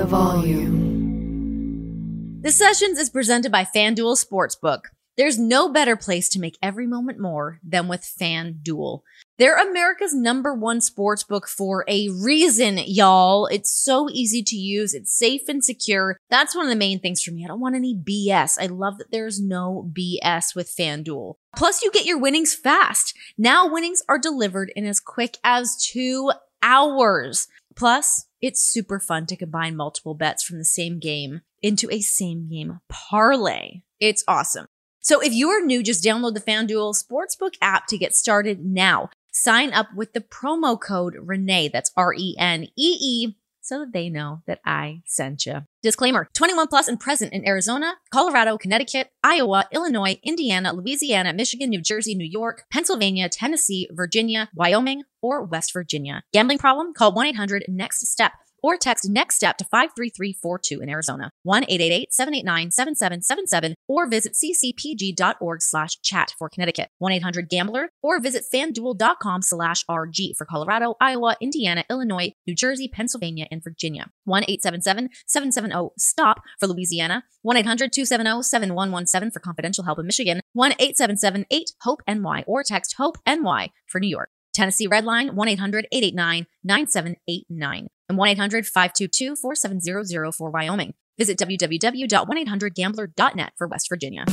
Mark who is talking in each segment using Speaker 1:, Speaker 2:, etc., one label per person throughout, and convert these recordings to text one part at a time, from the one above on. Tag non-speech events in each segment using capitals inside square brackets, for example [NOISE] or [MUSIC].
Speaker 1: the volume.
Speaker 2: The Sessions is presented by FanDuel Sportsbook. There's no better place to make every moment more than with FanDuel. They're America's number one sportsbook for a reason, y'all. It's so easy to use. It's safe and secure. That's one of the main things for me. I don't want any BS. I love that there's no BS with FanDuel. Plus, you get your winnings fast. Now winnings are delivered in as quick as two hours. Plus, it's super fun to combine multiple bets from the same game into a same game parlay. It's awesome. So if you are new, just download the FanDuel Sportsbook app to get started now. Sign up with the promo code Renee, that's R E N E E, so they know that I sent you. Disclaimer 21 plus and present in Arizona, Colorado, Connecticut, Iowa, Illinois, Indiana, Louisiana, Michigan, New Jersey, New York, Pennsylvania, Tennessee, Virginia, Wyoming, or West Virginia. Gambling problem? Call 1 800 NEXT STEP or text next step to 53342 in Arizona, 1-888-789-7777 or visit ccpg.org slash chat for Connecticut, 1-800-GAMBLER or visit fanduel.com slash RG for Colorado, Iowa, Indiana, Illinois, New Jersey, Pennsylvania, and Virginia, 1-877-770-STOP for Louisiana, 1-800-270-7117 for confidential help in Michigan, 1-877-8-HOPE-NY or text HOPE-NY for New York. Tennessee Redline 1 800 889 9789 and 1 800 522 4700 for Wyoming. Visit www.1800gambler.net for West Virginia.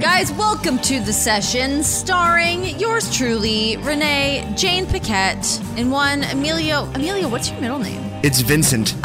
Speaker 2: Guys, welcome to the session starring yours truly, Renee, Jane Paquette, and one Emilio. Emilio, what's your middle name?
Speaker 3: It's Vincent. [LAUGHS]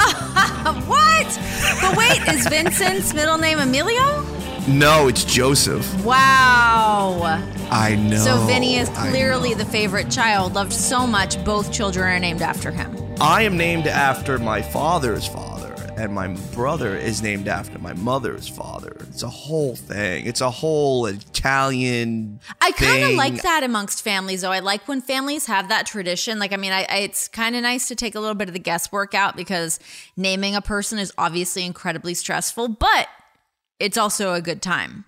Speaker 2: what? But wait, is Vincent's middle name Emilio?
Speaker 3: No, it's Joseph.
Speaker 2: Wow.
Speaker 3: I know.
Speaker 2: So Vinny is clearly the favorite child, loved so much. Both children are named after him.
Speaker 3: I am named after my father's father, and my brother is named after my mother's father. It's a whole thing. It's a whole Italian.
Speaker 2: I kind of
Speaker 3: thing.
Speaker 2: like that amongst families, though. I like when families have that tradition. Like, I mean, I, I it's kind of nice to take a little bit of the guesswork out because naming a person is obviously incredibly stressful, but it's also a good time.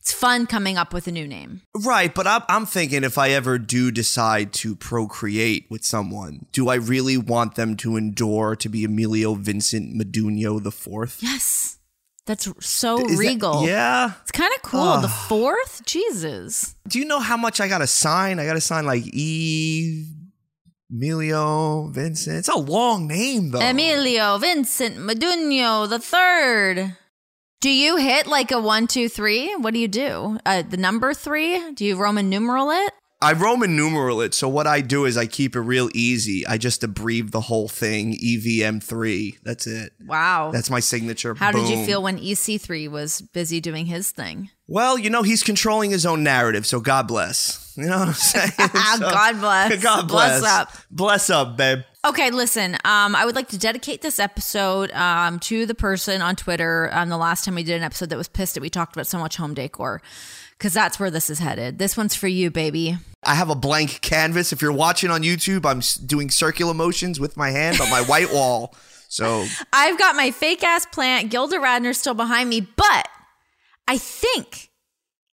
Speaker 2: It's fun coming up with a new name.
Speaker 3: Right, but I'm, I'm thinking if I ever do decide to procreate with someone, do I really want them to endure to be Emilio Vincent Medunio the Fourth?
Speaker 2: Yes. That's so
Speaker 3: Is that-
Speaker 2: regal.
Speaker 3: yeah.
Speaker 2: It's kind of cool. the fourth? Jesus.
Speaker 3: Do you know how much I got to sign? I got to sign like E. Emilio Vincent. It's a long name though.
Speaker 2: Emilio Vincent Medunio the third. Do you hit like a one, two, three? What do you do? Uh, the number three? Do you Roman numeral it?
Speaker 3: I Roman numeral it, so what I do is I keep it real easy. I just abbreviate the whole thing, EVM3. That's it.
Speaker 2: Wow.
Speaker 3: That's my signature.
Speaker 2: How did you feel when EC3 was busy doing his thing?
Speaker 3: Well, you know, he's controlling his own narrative, so God bless. You know what I'm saying? [LAUGHS] [LAUGHS] So-
Speaker 2: God bless.
Speaker 3: God bless.
Speaker 2: Bless up.
Speaker 3: Bless up, babe.
Speaker 2: Okay, listen. Um, I would like to dedicate this episode um, to the person on Twitter. Um, the last time we did an episode that was pissed that we talked about so much home decor, because that's where this is headed. This one's for you, baby.
Speaker 3: I have a blank canvas. If you're watching on YouTube, I'm doing circular motions with my hand on my white [LAUGHS] wall. So
Speaker 2: I've got my fake ass plant, Gilda Radner, still behind me, but I think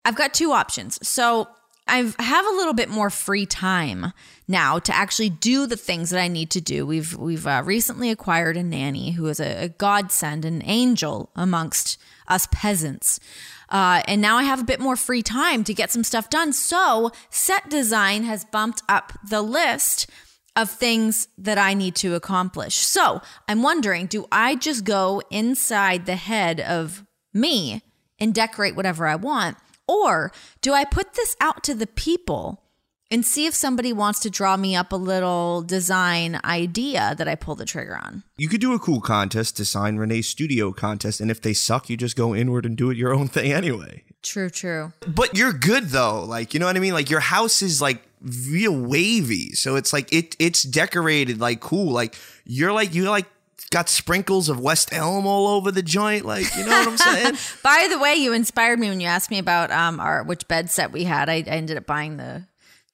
Speaker 2: I've got two options. So I have a little bit more free time now to actually do the things that I need to do. We've we've uh, recently acquired a nanny who is a, a godsend, an angel amongst us peasants. Uh, and now I have a bit more free time to get some stuff done. So set design has bumped up the list of things that I need to accomplish. So I'm wondering do I just go inside the head of me and decorate whatever I want? Or do I put this out to the people and see if somebody wants to draw me up a little design idea that I pull the trigger on?
Speaker 3: you could do a cool contest, design Renee's studio contest, and if they suck, you just go inward and do it your own thing anyway.
Speaker 2: True, true.
Speaker 3: But you're good though. Like, you know what I mean? Like your house is like real wavy. So it's like it it's decorated like cool. Like you're like you like got sprinkles of West Elm all over the joint. Like, you know what I'm saying? [LAUGHS]
Speaker 2: By the way, you inspired me when you asked me about um our which bed set we had. I, I ended up buying the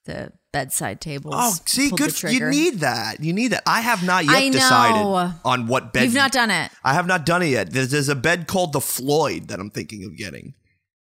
Speaker 2: the bedside tables.
Speaker 3: Oh, see, good. You need that. You need that. I have not yet decided on what bed.
Speaker 2: You've not done it.
Speaker 3: I have not done it yet. There's, there's a bed called the Floyd that I'm thinking of getting.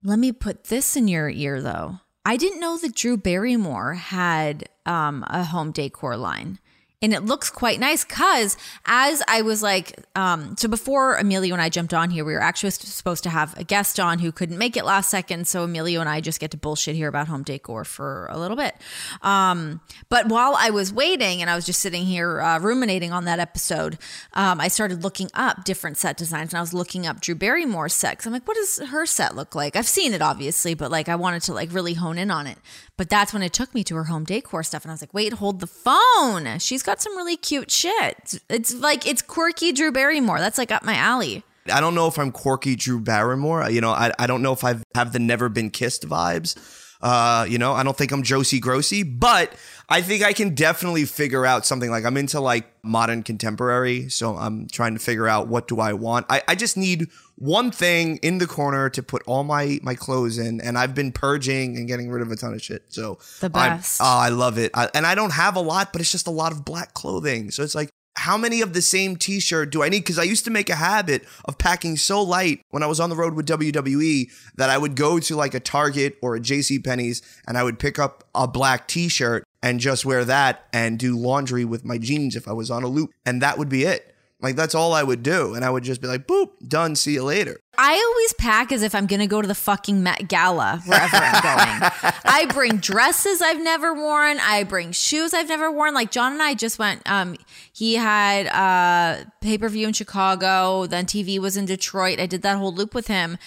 Speaker 2: Let me put this in your ear though. I didn't know that Drew Barrymore had um, a home decor line. And it looks quite nice because as I was like, um, so before Emilio and I jumped on here, we were actually supposed to have a guest on who couldn't make it last second. So Emilio and I just get to bullshit here about home decor for a little bit. Um, but while I was waiting and I was just sitting here uh, ruminating on that episode, um, I started looking up different set designs and I was looking up Drew Barrymore's set. I'm like, what does her set look like? I've seen it obviously, but like I wanted to like really hone in on it. But that's when it took me to her home decor stuff. And I was like, wait, hold the phone. She's got some really cute shit. It's, like, it's quirky Drew Barrymore. That's like up my alley.
Speaker 3: I don't know if I'm quirky Drew Barrymore. You know, I, I don't know if I have the never been kissed vibes. Uh, you know, I don't think I'm Josie Grossie, but I think I can definitely figure out something like I'm into like modern contemporary. So I'm trying to figure out what do I want. I, I just need one thing in the corner to put all my my clothes in, and I've been purging and getting rid of a ton of shit. So
Speaker 2: The best.
Speaker 3: oh, I love it. I, and I don't have a lot, but it's just a lot of black clothing. So it's like, how many of the same t-shirt do I need? Because I used to make a habit of packing so light when I was on the road with WWE that I would go to like a Target or a JC Penney's and I would pick up a black t-shirt and just wear that and do laundry with my jeans if I was on a loop. And that would be it. Like that's all I would do. And I would just be like, boop, done, see you later.
Speaker 2: I always pack as if I'm going to go to the fucking Met Gala wherever I'm going. I bring dresses I've never worn. I bring shoes I've never worn. Like Jon and I just went. Um, he had uh pay per view in Chicago. Then TV was in Detroit. I did that whole loop with him.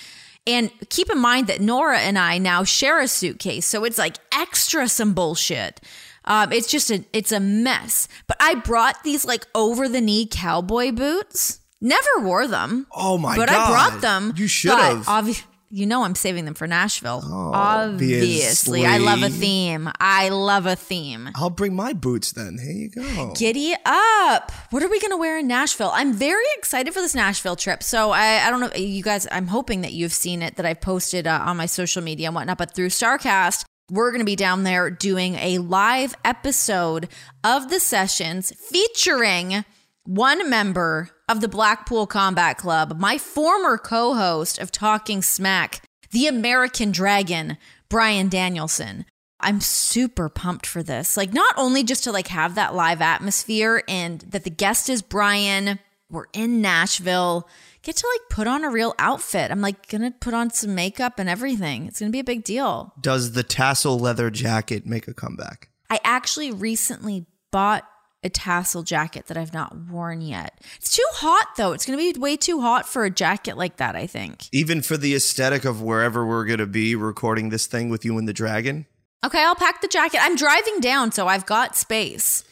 Speaker 2: And keep in mind that Nora and I now share a suitcase, so it's like extra some bullshit. Um, it's just a it's a mess. But I brought these like over the knee cowboy boots. Never wore them.
Speaker 3: Oh my
Speaker 2: but
Speaker 3: God.
Speaker 2: But I brought them.
Speaker 3: You should have.
Speaker 2: obvi- you know I'm saving them for Nashville.
Speaker 3: Obviously.
Speaker 2: Obviously. I love a theme. I love a theme.
Speaker 3: I'll bring my boots then. Here you go.
Speaker 2: Giddy up. What are we going to wear in Nashville? I'm very excited for this Nashville trip. So I, I don't know, you guys, I'm hoping that you've seen it, that I've posted uh, on my social media and whatnot, but through Starrcast, we're going to be down there doing a live episode of the sessions featuring one member of the Blackpool Combat Club, my former co host of Talking Smack, the American Dragon, Bryan Danielson. I'm super pumped for this. Like not only just to like have that live atmosphere and that the guest is Brian, we're in Nashville, get to like put on a real outfit. I'm like going to put on some makeup and everything. It's going to be a big deal.
Speaker 3: Does the tassel leather jacket make a comeback?
Speaker 2: I actually recently bought a tassel jacket that I've not worn yet. It's too hot though. It's going to be way too hot for a jacket like that, I think.
Speaker 3: Even for the aesthetic of wherever we're going to be recording this thing with you and the dragon?
Speaker 2: Okay, I'll pack the jacket. I'm driving down, so I've got space.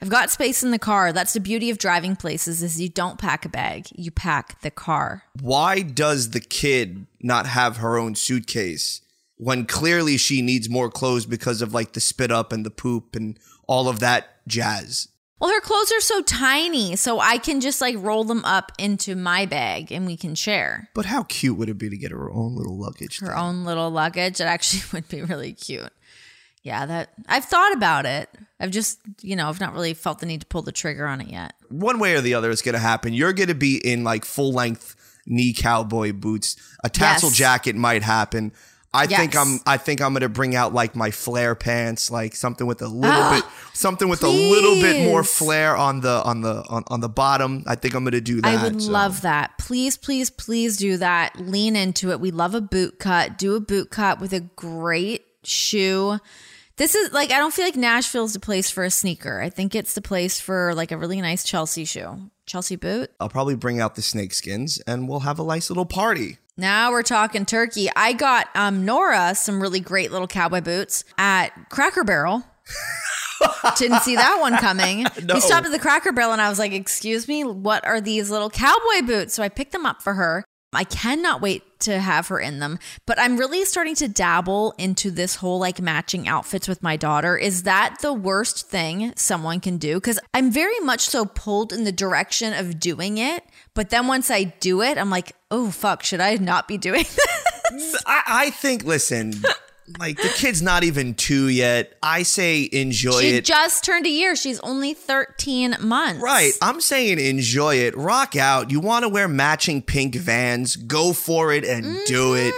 Speaker 2: I've got space in the car. That's the beauty of driving places is you don't pack a bag. You pack the car.
Speaker 3: Why does the kid not have her own suitcase when clearly she needs more clothes because of like the spit up and the poop and all of that jazz?
Speaker 2: Well, her clothes are so tiny, so I can just like roll them up into my bag and we can share.
Speaker 3: But how cute would it be to get her own little luggage?
Speaker 2: Her
Speaker 3: thing?
Speaker 2: own little luggage. It actually [LAUGHS] would be really cute. Yeah, that I've thought about it. I've just, you know, I've not really felt the need to pull the trigger on it yet.
Speaker 3: One way or the other, it's going to happen. You're going to be in like full length knee cowboy boots. A tassel
Speaker 2: Yes.
Speaker 3: jacket might happen. I think I'm. I think I'm going to bring out like my flare pants, like something with a little ah, bit, something with a little bit more
Speaker 2: Please.
Speaker 3: flare on the on the on, on the bottom. I think I'm going to do that.
Speaker 2: I would
Speaker 3: so.
Speaker 2: love that. Please, please, please do that. Lean into it. We love a boot cut. Do a boot cut with a great shoe. This is like, I don't feel like Nashville's the place for a sneaker. I think it's the place for like a really nice Chelsea shoe. Chelsea boot.
Speaker 3: I'll probably bring out the snake skins and we'll have a nice little party.
Speaker 2: Now we're talking turkey. I got um Nora some really great little cowboy boots at Cracker Barrel. [LAUGHS] Didn't see that one coming. [LAUGHS]
Speaker 3: No.
Speaker 2: We stopped at the Cracker Barrel and I was like, "Excuse me, what are these little cowboy boots?" So I picked them up for her. I cannot wait to have her in them, but I'm really starting to dabble into this whole like matching outfits with my daughter. Is that the worst thing someone can do? Because I'm very much so pulled in the direction of doing it, but then once I do it, I'm like, oh fuck, should I not be doing [LAUGHS] this?
Speaker 3: I, I think. Listen, like the kid's not even two yet. I say enjoy
Speaker 2: She
Speaker 3: it.
Speaker 2: She just turned a year. She's only 13 months.
Speaker 3: Right. I'm saying enjoy it. Rock out. You want to wear matching pink vans? Go for it and do it.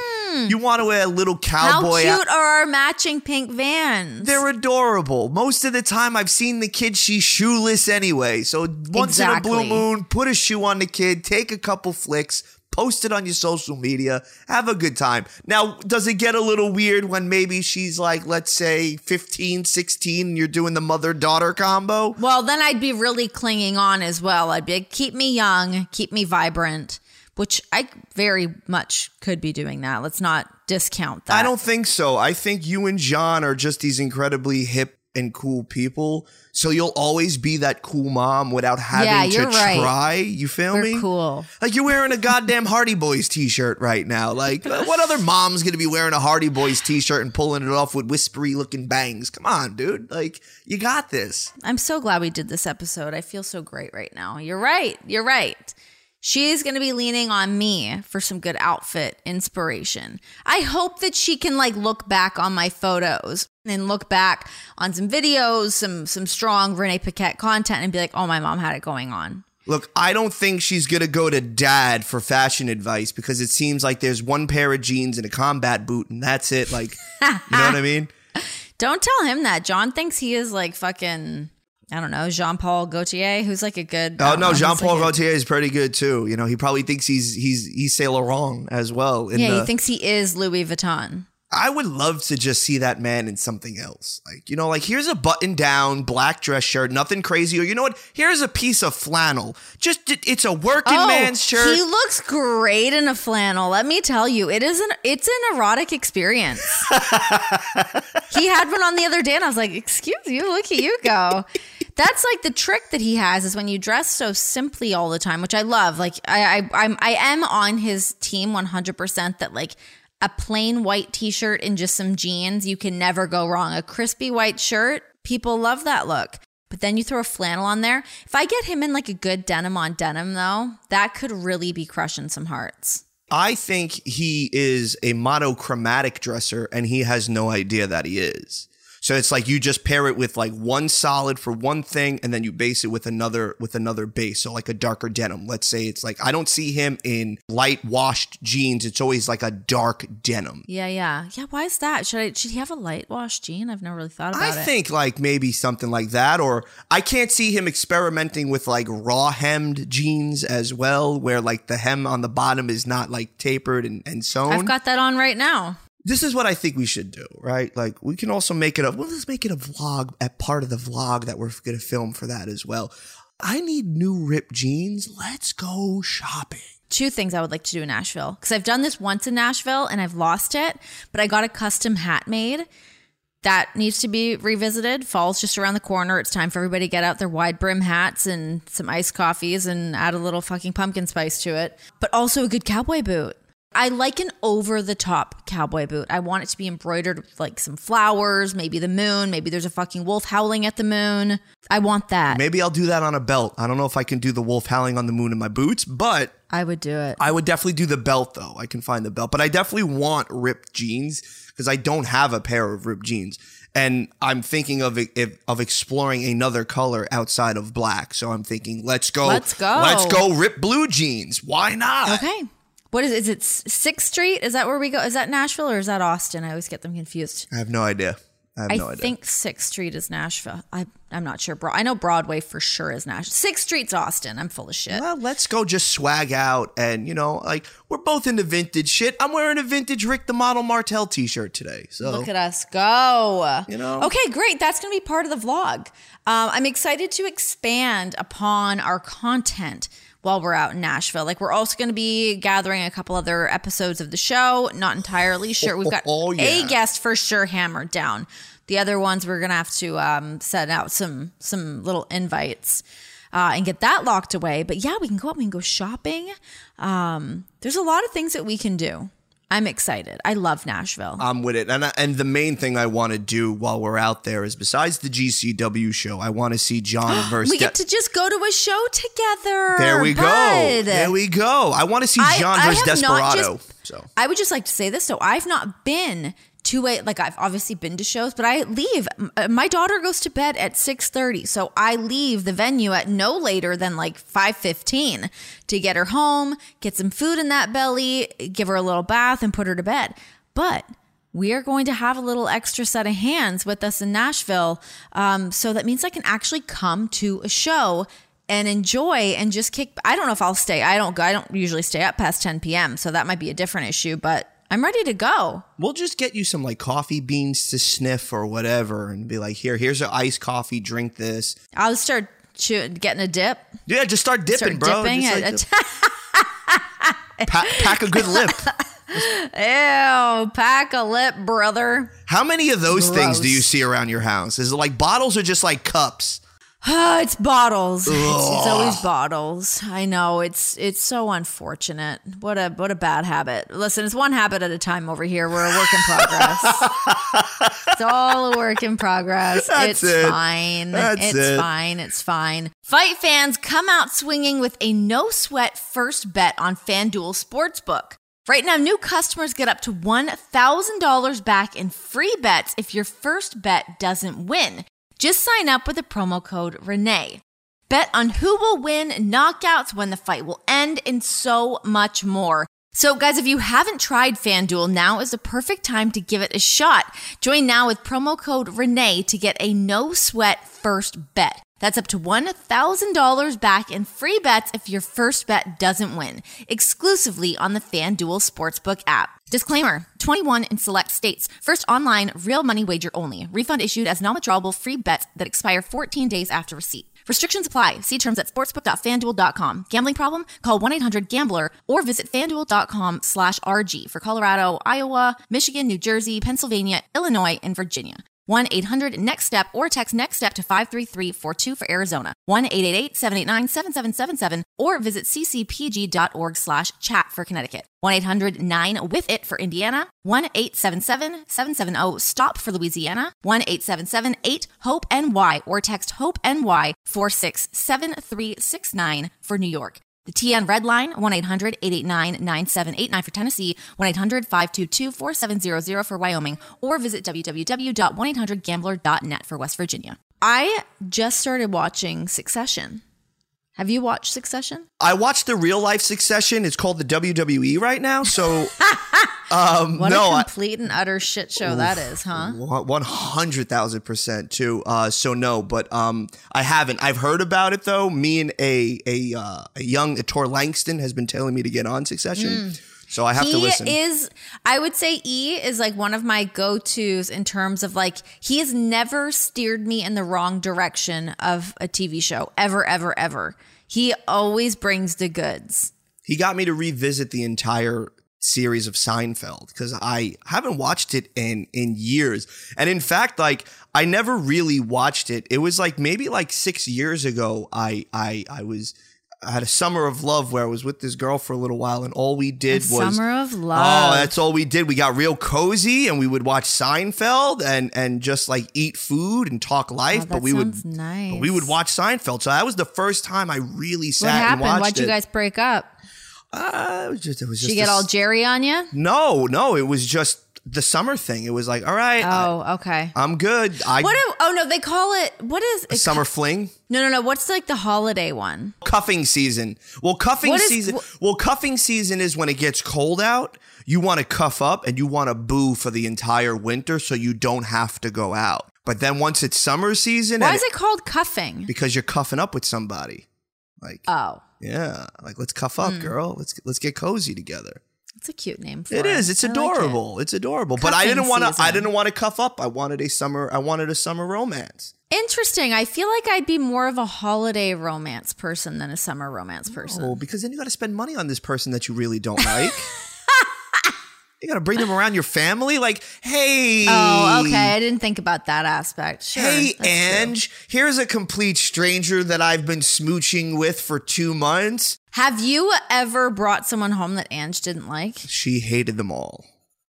Speaker 3: You want to wear a little
Speaker 2: Mm-hmm. How
Speaker 3: cowboy
Speaker 2: cute are our matching pink vans?
Speaker 3: They're adorable. Most of the time, I've seen the kid, she's shoeless anyway. So once in a blue moon, put a shoe on the kid, take a couple flicks, post it on your social media, have a good time. Now, does it get a little weird when maybe she's like, let's say 15, 16, and you're doing the mother daughter combo?
Speaker 2: Well, then I'd be really clinging on as well. I'd be like, keep me young, keep me vibrant, which I very much could be doing that. Let's not discount that.
Speaker 3: I don't think so. I think you and Jon are just these incredibly hip and cool people. So you'll always be that cool mom without having
Speaker 2: Yeah,
Speaker 3: to
Speaker 2: right.
Speaker 3: try. You feel
Speaker 2: We're
Speaker 3: me?
Speaker 2: cool.
Speaker 3: Like you're wearing a goddamn Hardy Boys t-shirt right now. Like uh, what other mom's gonna be wearing a Hardy Boys t-shirt and pulling it off with whispery looking bangs? Come on, dude. Like you got this.
Speaker 2: I'm so glad we did this episode. I feel so great right now. You're right. You're right. She's going to be leaning on me for some good outfit inspiration. I hope that she can like look back on my photos and look back on some videos, some some strong Renee Paquette content and be like, "Oh, my mom had it going on."
Speaker 3: Look, I don't think she's gonna go to dad for fashion advice because it seems like there's one pair of jeans and a combat boot and that's it. Like you know what I [LAUGHS] mean?
Speaker 2: Don't tell him that. Jon thinks he is like fucking I don't know, Jean-Paul Gaultier, who's like a good
Speaker 3: Oh no, Jean Paul
Speaker 2: like
Speaker 3: Gaultier is pretty good too. You know, he probably thinks he's he's he's Saint Laurent as well. in
Speaker 2: Yeah,
Speaker 3: the-
Speaker 2: he thinks he is Louis Vuitton.
Speaker 3: I would love to just see that man in something else. Like, you know, like here's a button down black dress shirt, nothing crazy. Or you know what? Here's a piece of flannel. Just it's a working oh, man's shirt.
Speaker 2: Oh, He looks great in a flannel. Let me tell you, it is an it's an erotic experience. [LAUGHS] he had one on the other day, and I was like, "Excuse you, look at you go." [LAUGHS] That's like the trick that he has is when you dress so simply all the time, which I love. Like I I I'm, I am on his team 100. percent That like a plain white t-shirt and just some jeans, you can never go wrong. A crispy white shirt, people love that look. But then you throw a flannel on there. If I get him in like a good denim on denim, though, that could really be crushing some hearts.
Speaker 3: I think he is a monochromatic dresser and he has no idea that he is. So it's like you just pair it with like one solid for one thing and then you base it with another with another base. So like a darker denim. Let's say it's like I don't see him in light washed jeans. It's always like a dark denim.
Speaker 2: Yeah, yeah, yeah. Why is that? Should I? Should he have a light wash jean? I've never really thought about
Speaker 3: I
Speaker 2: it.
Speaker 3: think like maybe something like that, or I can't see him experimenting with like raw hemmed jeans as well, where like the hem on the bottom is not like tapered and, and sewn.
Speaker 2: I've got that on right now.
Speaker 3: This is what I think we should do, right? Like we can also make it a well, let's make it a vlog, a part of the vlog that we're gonna film for that as well. I need new ripped jeans. Let's go shopping.
Speaker 2: Two things I would like to do in Nashville because I've done this once in Nashville and I've lost it, but I got a custom hat made. That needs to be revisited. Fall's just around the corner. It's time for everybody to get out their wide brim hats and some iced coffees and add a little fucking pumpkin spice to it. But also a good cowboy boot. I like an over the top cowboy boot. I want it to be embroidered with like some flowers, maybe the moon, maybe there's a fucking wolf howling at the moon. I want that.
Speaker 3: Maybe I'll do that on a belt. I don't know if I can do the wolf howling on the moon in my boots, but
Speaker 2: I would do it.
Speaker 3: I would definitely do the belt though. I can find the belt, but I definitely want ripped jeans because I don't have a pair of ripped jeans, and I'm thinking of of exploring another color outside of black. So I'm thinking, let's go,
Speaker 2: Let's go.
Speaker 3: let's go, rip blue jeans. Why not?
Speaker 2: Okay. What is is it? Sixth Street? Is that where we go? Is that Nashville or is that Austin? I always get them confused.
Speaker 3: I have no idea. I have
Speaker 2: I
Speaker 3: no idea.
Speaker 2: I think Sixth Street is Nashville. I I'm not sure. Bro, I know Broadway for sure is Nashville. Sixth Street's Austin. I'm full of shit.
Speaker 3: well, let's go just swag out and you know, like we're both into vintage shit. I'm wearing a vintage Rick the Model Martel t-shirt today. So
Speaker 2: Look at us go.
Speaker 3: You know?
Speaker 2: Okay, great. That's going to be part of the vlog. Um, I'm excited to expand upon our content while we're out in Nashville. Like, we're also going to be gathering a couple other episodes of the show. Not entirely sure. We've got [LAUGHS]
Speaker 3: Oh, yeah.
Speaker 2: a guest for sure hammered down. The other ones we're going to have to um, set out some some little invites. Uh, and get that locked away. But yeah, we can go out, we can go shopping. Um, there's a lot of things that we can do. I'm excited. I love Nashville.
Speaker 3: I'm with it. And I, and the main thing I want to do while we're out there is besides the GCW show, I want to see Jon [GASPS] versus
Speaker 2: We
Speaker 3: De-
Speaker 2: get to just go to a show together.
Speaker 3: There we go. There we go. I want to see Jon
Speaker 2: I
Speaker 3: versus
Speaker 2: not
Speaker 3: Desperado.
Speaker 2: just-
Speaker 3: so
Speaker 2: I would just like to say this though. I've not been 2 a like I've obviously been to shows, but I leave. Uh, My daughter goes to bed at 6:30, so I leave the venue at no later than like 5:15 to get her home, get some food in that belly, give her a little bath and put her to bed. But we are going to have a little extra set of hands with us in Nashville. Um, so that means I can actually come to a show and enjoy and just kick. I don't know if I'll stay. I don't go. I don't usually stay up past 10 p.m. So that might be a different issue, but I'm ready to go.
Speaker 3: We'll just get you some like coffee beans to sniff or whatever, and be like, here, here's an iced coffee. Drink this.
Speaker 2: I'll start getting a dip.
Speaker 3: Yeah, just start dipping,
Speaker 2: Start
Speaker 3: bro.
Speaker 2: dipping
Speaker 3: Just, like,
Speaker 2: a [LAUGHS]
Speaker 3: pa- pack a good lip.
Speaker 2: Ew, pack a lip, brother.
Speaker 3: How many of those things do you see around your house? Is it like bottles or just like cups? [SIGHS]
Speaker 2: it's bottles. It's, it's always bottles. I know. It's it's so unfortunate. What a what a bad habit. Listen, it's one habit at a time over here. We're a work in progress. [LAUGHS] it's all a work in progress.
Speaker 3: That's
Speaker 2: it's
Speaker 3: it.
Speaker 2: fine.
Speaker 3: That's
Speaker 2: it's
Speaker 3: it.
Speaker 2: fine. It's fine. Fight fans come out swinging with a no sweat first bet on FanDuel Sportsbook. Right now, new customers get up to $1,000 back in free bets if your first bet doesn't win. Just sign up with the promo code Renee. Bet on who will win, knockouts, when the fight will end, and so much more. So, guys, if you haven't tried FanDuel, now is the perfect time to give it a shot. Join now with promo code Renee to get a no sweat first bet. That's up to $1,000 back in free bets if your first bet doesn't win, exclusively on the FanDuel Sportsbook app. Disclaimer 21 in select states. First online, real money wager only. Refund issued as non withdrawable free bets that expire 14 days after receipt. Restrictions apply. See terms at sportsbook.fanduel.com. Gambling problem? Call 1-800-GAMBLER or visit fanduel.com slash RG for Colorado, Iowa, Michigan, New Jersey, Pennsylvania, Illinois, and Virginia. 1-800-NEXT-STEP or text NEXT STEP to 53342 for Arizona. 1-888-789-7777 or visit ccpg.org slash chat for Connecticut. 1-800-9-WITH-IT for Indiana. 1-877-770-STOP for Louisiana. 1-877-8-HOPE-NY or text HOPE-NY 467369 for New York. The TN Red Line, 1-800-889-9789 for Tennessee, 1-800-522-4700 for Wyoming, or visit www.1800gambler.net for West Virginia. I just started watching Succession. Have you watched Succession?
Speaker 3: I watched the real life Succession. It's called the WWE right now. So, [LAUGHS] um,
Speaker 2: What
Speaker 3: no,
Speaker 2: a
Speaker 3: I,
Speaker 2: complete and utter shit show that is, huh?
Speaker 3: One hundred thousand percent too. Uh, so no, but um, I haven't. I've heard about it though. Me and a a uh, a young Tor Langston has been telling me to get on Succession, so I have to
Speaker 2: Mm. he
Speaker 3: listen.
Speaker 2: is i would say e is like one of my go-to's in terms of like he has never steered me in the wrong direction of a tv show ever ever ever he always brings the goods
Speaker 3: he got me to revisit the entire series of Seinfeld because I haven't watched it in in years. And in fact, like I never really watched it. It was like maybe like six years ago. I I I was. I had a summer of love where I was with this girl for a little while, and all we did
Speaker 2: A
Speaker 3: was
Speaker 2: summer of love.
Speaker 3: Oh, that's all we did. We got real cozy, and we would watch Seinfeld and and just like eat food and talk life.
Speaker 2: Oh,
Speaker 3: but we would,
Speaker 2: nice.
Speaker 3: but we would watch Seinfeld. So that was the first time I really sat
Speaker 2: what
Speaker 3: and
Speaker 2: happened
Speaker 3: watched
Speaker 2: why'd you
Speaker 3: it.
Speaker 2: guy break up
Speaker 3: Uh, it was just, it was
Speaker 2: Did
Speaker 3: just
Speaker 2: you get all jerry on you
Speaker 3: no, no. It was just the summer thing. It was like, all right, I,
Speaker 2: oh okay
Speaker 3: I'm good. I
Speaker 2: what oh no they call it what is it
Speaker 3: summer fling.
Speaker 2: no no no what's like the holiday one
Speaker 3: cuffing season. Well, cuffing
Speaker 2: is-
Speaker 3: season.
Speaker 2: wh-
Speaker 3: well, cuffing season is when it gets cold out. You want to cuff up and you want to boo for the entire winter, so you don't have to go out. But then once it's summer season,
Speaker 2: why is it called cuffing
Speaker 3: because you're cuffing up with somebody, like
Speaker 2: oh
Speaker 3: yeah, like let's cuff up,
Speaker 2: Hmm.
Speaker 3: girl. Let's let's get cozy together.
Speaker 2: It's a cute name for
Speaker 3: It is. It's
Speaker 2: I like it.
Speaker 3: adorable. It's adorable. But I didn't want to. I didn't want to cuff up. I wanted a summer. I wanted a summer romance.
Speaker 2: Interesting. I feel like I'd be more of a holiday romance person than a summer romance person.
Speaker 3: Oh, because then you got to spend money on this person that you really don't like. [LAUGHS] you got to bring them around your family. Like, hey,
Speaker 2: Oh, okay. I didn't think about that aspect. Sure.
Speaker 3: Hey,
Speaker 2: that's true.
Speaker 3: Ange, here's a complete stranger that I've been smooching with for two months.
Speaker 2: Have you ever brought someone home that Ange didn't like?
Speaker 3: She hated them all.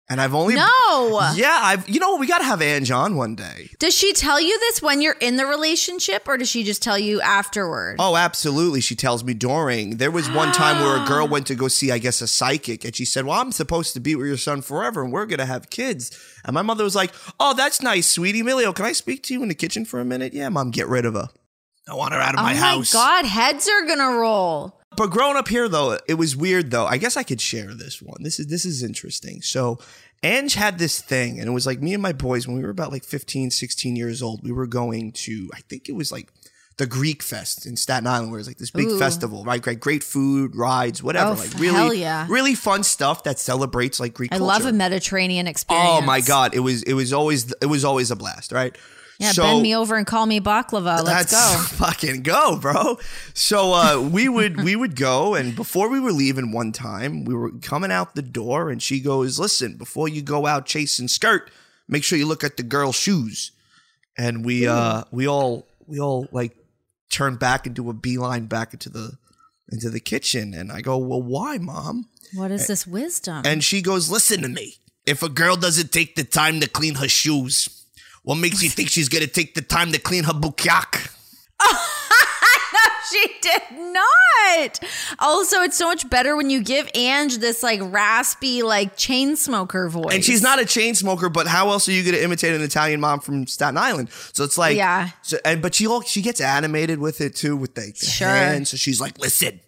Speaker 3: And I've only
Speaker 2: No.
Speaker 3: Yeah, I've you know we got to have Ange on one day.
Speaker 2: Does she tell you this when you're in the relationship or does she just tell you afterward?
Speaker 3: Oh, absolutely. She tells me during. There was one time where a girl ah. went to go see, I guess, a psychic, and she said, Well, I'm supposed to be with your son forever, and we're going to have kids. And my mother was like, Oh, that's nice, sweetie. Emilio, can I speak to you in the kitchen for a minute? Yeah, mom, get rid of her. I want her out of
Speaker 2: oh
Speaker 3: my house.
Speaker 2: Oh my god, heads are gonna roll.
Speaker 3: But growing up here, though, it was weird, though. I guess I could share this one. This is this is interesting. So, Ange had this thing, and it was like me and my boys when we were about like 15, 16 years old. We were going to, I think it was like the Greek Fest in Staten Island, where it's like this big
Speaker 2: Ooh.
Speaker 3: festival, right? Great, great food, rides, whatever.
Speaker 2: Oh,
Speaker 3: like really,
Speaker 2: hell yeah.
Speaker 3: really fun stuff that celebrates like Greek
Speaker 2: I
Speaker 3: culture.
Speaker 2: love a Mediterranean experience.
Speaker 3: Oh my god, it was it was always it was always a blast, right?
Speaker 2: Yeah,
Speaker 3: So-
Speaker 2: bend me over and call me baklava. Let's go. [LAUGHS]
Speaker 3: fucking go, bro. So uh, we would we would go, and before we were leaving, one time we were coming out the door, and she goes, "Listen, before you go out chasing skirt, make sure you look at the girl's shoes." And we uh we all we all like turn back and do a beeline back into the into the kitchen, and I go, "Well, why, mom?"
Speaker 2: What is this wisdom?
Speaker 3: And she goes, Listen to me. If a girl doesn't take the time to clean her shoes, what makes you think she's gonna take the time to clean her bukyak? [LAUGHS]
Speaker 2: she did not. Also, it's so much better when you give Ange this like raspy, like chain smoker voice.
Speaker 3: And she's not a chain smoker, but how else are you gonna imitate an Italian mom from Staten Island? So it's like,
Speaker 2: Yeah.
Speaker 3: So, and but she all she gets animated with it too, with the, the
Speaker 2: Sure.
Speaker 3: hands. So she's like, Listen,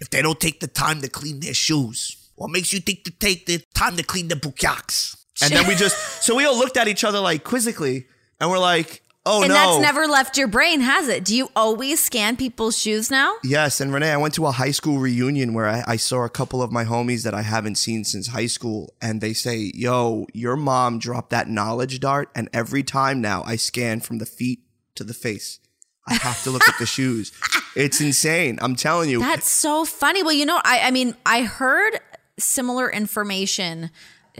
Speaker 3: if they don't take the time to clean their shoes, what makes you think to take the time to clean the bukyaks? And then we [LAUGHS] just so we all looked at each other like quizzically, and we're like, Oh
Speaker 2: and
Speaker 3: no,
Speaker 2: that's never left your brain, has it? Do you always scan people's shoes now?
Speaker 3: Yes, and Renee, I went to a high school reunion where I, I saw a couple of my homies that I haven't seen since high school, and they say, "Yo, your mom dropped that knowledge dart, and every time now I scan from the feet to the face. I have to look at the shoes. [LAUGHS] It's insane. I'm telling you.
Speaker 2: That's so funny. Well, you know, I, I mean, I heard similar information,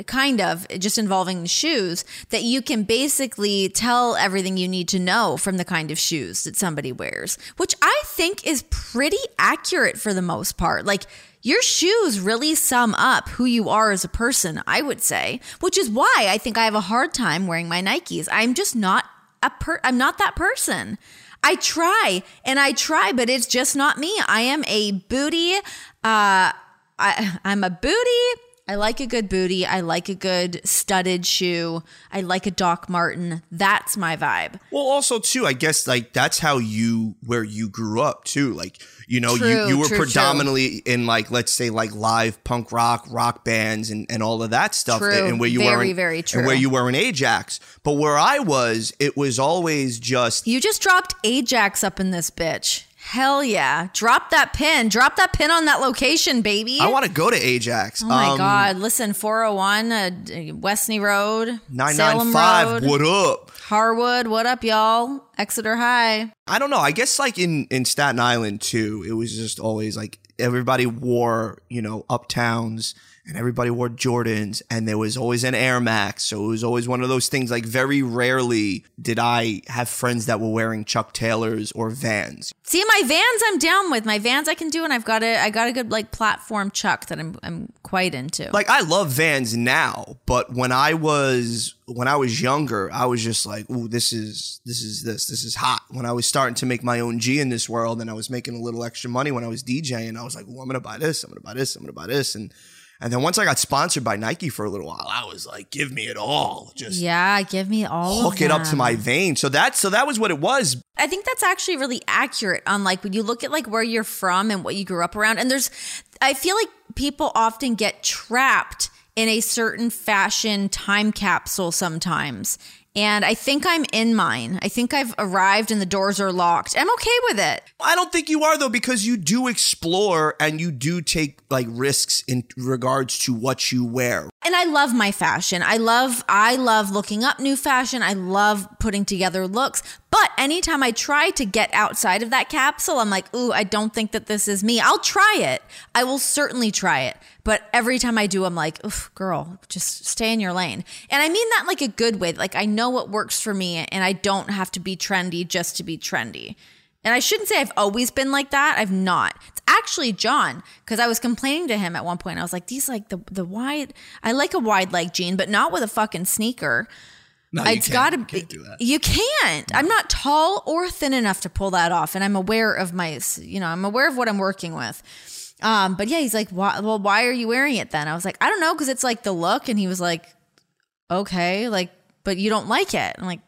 Speaker 2: kind of just involving shoes, that you can basically tell everything you need to know from the kind of shoes that somebody wears, which I think is pretty accurate for the most part. Like, your shoes really sum up who you are as a person, I would say, which is why I think I have a hard time wearing my Nikes. I'm just not a per I'm not that person. I try and I try, but it's just not me. I am a booty. Uh, I, I'm a booty. I like a good booty. I like a good studded shoe. I like a Doc Martin. That's my vibe.
Speaker 3: Well, also too, I guess like that's how you where you grew up too. Like you know,
Speaker 2: True,
Speaker 3: you you were
Speaker 2: true, true.
Speaker 3: predominantly in like let's say like live punk rock, rock bands, and and all of that stuff.
Speaker 2: True.
Speaker 3: And where you were,
Speaker 2: Very,
Speaker 3: in,
Speaker 2: very
Speaker 3: And where you were in Ajax, but where I was, it was always just
Speaker 2: You just dropped Ajax up in this bitch. Hell yeah. Drop that pin. Drop that pin on that location, baby.
Speaker 3: I want to go to Ajax.
Speaker 2: Oh my
Speaker 3: Um,
Speaker 2: God. Listen, 401, uh, Westney Road,
Speaker 3: nine
Speaker 2: Salem
Speaker 3: nine five.
Speaker 2: Road,
Speaker 3: What up?
Speaker 2: Harwood. What up, y'all? Exeter High.
Speaker 3: I don't know. I guess like in in Staten Island too, it was just always like everybody wore you know uptowns and everybody wore Jordans and there was always an Air Max. So it was always one of those things. Like very rarely did I have friends that were wearing Chuck Taylors or Vans.
Speaker 2: See my Vans, I'm down with my Vans. I can do, and I've got a, I got a good like platform Chuck that I'm, I'm quite into.
Speaker 3: Like I love Vans now, but when I was when I was younger, I was just like, "Ooh, this is this is this this is hot." When I was starting to make my own G in this world, and I was making a little extra money when I was DJing, I was like, "Ooh, I'm gonna buy this, I'm gonna buy this, I'm gonna buy this," and and then once I got sponsored by Nike for a little while, I was like, "Give me it all, just
Speaker 2: yeah, give me all.
Speaker 3: hook it up to my vein." So that so that was what it was.
Speaker 2: I think that's actually really accurate on like when you look at like where you're from and what you grew up around. And there's, I feel like people often get trapped in a certain fashion time capsule sometimes. And I think I'm in mine. I think I've arrived and the doors are locked. I'm okay with it.
Speaker 3: I don't think you are though, because you do explore and you do take like risks in regards to what you wear.
Speaker 2: And I love my fashion. I love I love looking up new fashion. I love putting together looks. But anytime I try to get outside of that capsule, I'm like, "Ooh, I don't think that this is me." I'll try it. I will certainly try it. But every time I do, I'm like, "Oof, girl, just stay in your lane." And I mean that like a good way. Like I know what works for me and I don't have to be trendy just to be trendy. And I shouldn't say I've always been like that. I've not. Actually Jon, because I was complaining to him at one point. I was like, these like the the wide. I like a wide leg jean, but not with a fucking sneaker.
Speaker 3: No,
Speaker 2: it's got to
Speaker 3: you
Speaker 2: be.
Speaker 3: can't do that.
Speaker 2: You can't. I'm not tall or thin enough to pull that off, and I'm aware of my. You know, I'm aware of what I'm working with. Um, but yeah, he's like, why, well, why are you wearing it then? I was like, I don't know, because it's like the look, and he was like, okay, like, but you don't like it. I'm like,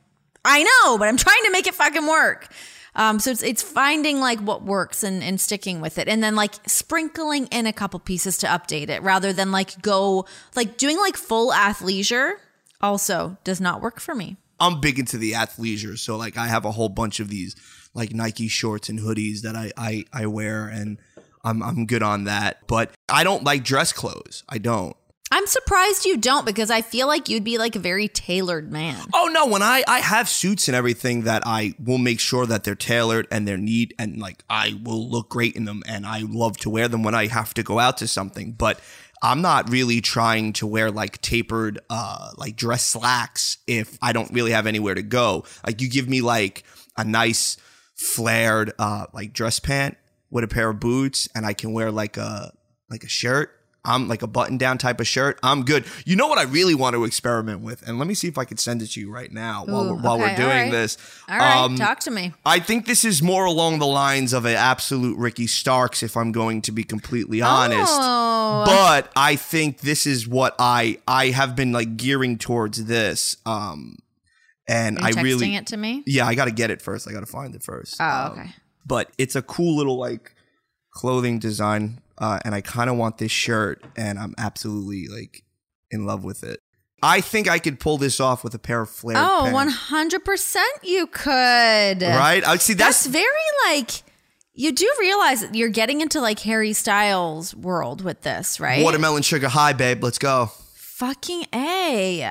Speaker 2: I know, but I'm trying to make it fucking work. Um, so it's it's finding like what works and and sticking with it, and then like sprinkling in a couple pieces to update it, rather than like go like doing like full athleisure. Also, does not work for me.
Speaker 3: I'm big into the athleisure, so like I have a whole bunch of these like Nike shorts and hoodies that I I, I wear, and I'm I'm good on that. But I don't like dress clothes. I don't.
Speaker 2: I'm surprised you don't because I feel like you'd be like a very tailored man.
Speaker 3: Oh no, when I I have suits and everything that I will make sure that they're tailored and they're neat and like I will look great in them and I love to wear them when I have to go out to something, but I'm not really trying to wear like tapered uh like dress slacks if I don't really have anywhere to go. Like you give me like a nice flared uh like dress pant with a pair of boots and I can wear like a like a shirt. I'm like a button down type of shirt. I'm good. You know what I really want to experiment with, and let me see if I can send it to you right now while we're, while
Speaker 2: okay,
Speaker 3: we're doing
Speaker 2: right.
Speaker 3: this.
Speaker 2: All right,
Speaker 3: Um,
Speaker 2: talk to me.
Speaker 3: I think this is more along the lines of an absolute Ricky Starks, if I'm going to be completely honest.
Speaker 2: Oh.
Speaker 3: But I think this is what I I have been like gearing towards this. Um, and
Speaker 2: Are you
Speaker 3: I
Speaker 2: texting
Speaker 3: really
Speaker 2: it to me?
Speaker 3: yeah, I got to get it first. I got to find it first.
Speaker 2: Oh,
Speaker 3: Um,
Speaker 2: okay.
Speaker 3: but it's a cool little like clothing design uh, and i kind of want this shirt and i'm absolutely like in love with it i think i could pull this off with a pair of flared
Speaker 2: Oh, 100% you could.
Speaker 3: right i see
Speaker 2: That's,
Speaker 3: that's,
Speaker 2: very like you do realize that you're getting into like Harry Styles world with this, right?
Speaker 3: watermelon sugar high babe let's go
Speaker 2: Fucking A.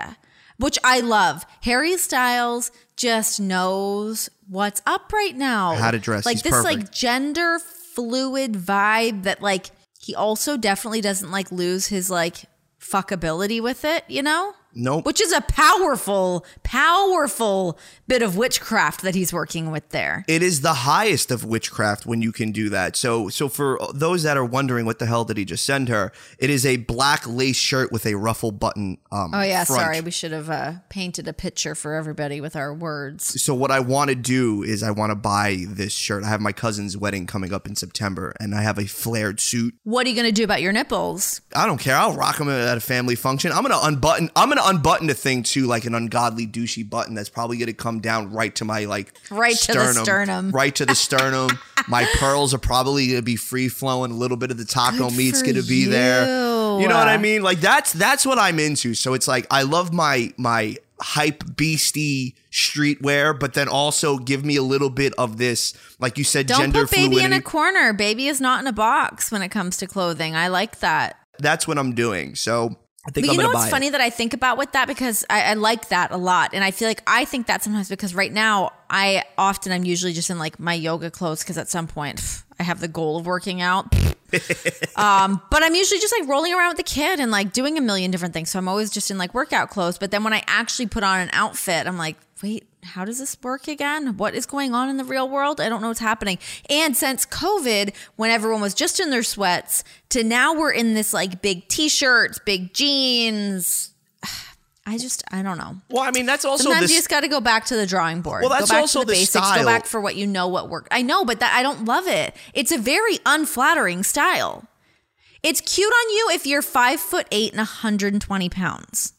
Speaker 2: Which I love. Harry Styles just knows what's up right now.
Speaker 3: How to dress.
Speaker 2: Like
Speaker 3: He's
Speaker 2: this
Speaker 3: perfect.
Speaker 2: like gender fluid vibe that like he also definitely doesn't like lose his like fuckability with it, you know?
Speaker 3: Nope
Speaker 2: Which is a powerful, powerful bit of witchcraft that he's working with there.
Speaker 3: it is the highest of witchcraft when you can do that so so for those that are wondering what the hell did he just send her it is a black lace shirt with a ruffle button um
Speaker 2: Oh yeah,
Speaker 3: front.
Speaker 2: sorry. We should have uh, painted a picture for everybody with our words.
Speaker 3: so what I want to do is I want to buy this shirt. I have my cousin's wedding coming up in September, and I have a flared suit.
Speaker 2: What are you going to do about your nipples?
Speaker 3: I don't care. I'll rock them at a family function. I'm gonna unbutton. I'm unbutton the thing too, like an ungodly douchey button that's probably gonna come down right to my like
Speaker 2: Right to the sternum.
Speaker 3: right to the sternum. [LAUGHS] my pearls are probably gonna be free flowing. A little bit of the taco
Speaker 2: Good
Speaker 3: meat's gonna be there.
Speaker 2: you.
Speaker 3: You know what I mean? Like that's that's what I'm into. So it's like I love my my hype beastie streetwear, but then also give me a little bit of this, like you said,
Speaker 2: Don't
Speaker 3: gender
Speaker 2: put baby
Speaker 3: fluidity.
Speaker 2: in a corner. Baby is not in a box when it comes to clothing. I like that.
Speaker 3: that's what I'm doing. So I think
Speaker 2: But
Speaker 3: I'm
Speaker 2: you know what's funny
Speaker 3: it.
Speaker 2: that I think about with that because I, I like that a lot, and I feel like I think that sometimes because right now I often I'm usually just in like my yoga clothes because at some point pff, I have the goal of working out. [LAUGHS] um, but I'm usually just like rolling around with the kid and like doing a million different things. So I'm always just in like workout clothes. But then when I actually put on an outfit, I'm like, wait, how does this work again? What is going on in the real world? I don't know what's happening. And since COVID, when everyone was just in their sweats, to now we're in this like big t-shirts, big jeans. [SIGHS] I just I don't know.
Speaker 3: Well, I mean, that's also
Speaker 2: Sometimes
Speaker 3: this.
Speaker 2: you just got to go back to the drawing board.
Speaker 3: Well, that's
Speaker 2: go back
Speaker 3: also
Speaker 2: to the,
Speaker 3: the
Speaker 2: basics.
Speaker 3: style.
Speaker 2: Go back for what you know what worked. I know, but that I don't love it. It's a very unflattering style. It's cute on you if you're five foot eight and 120 pounds.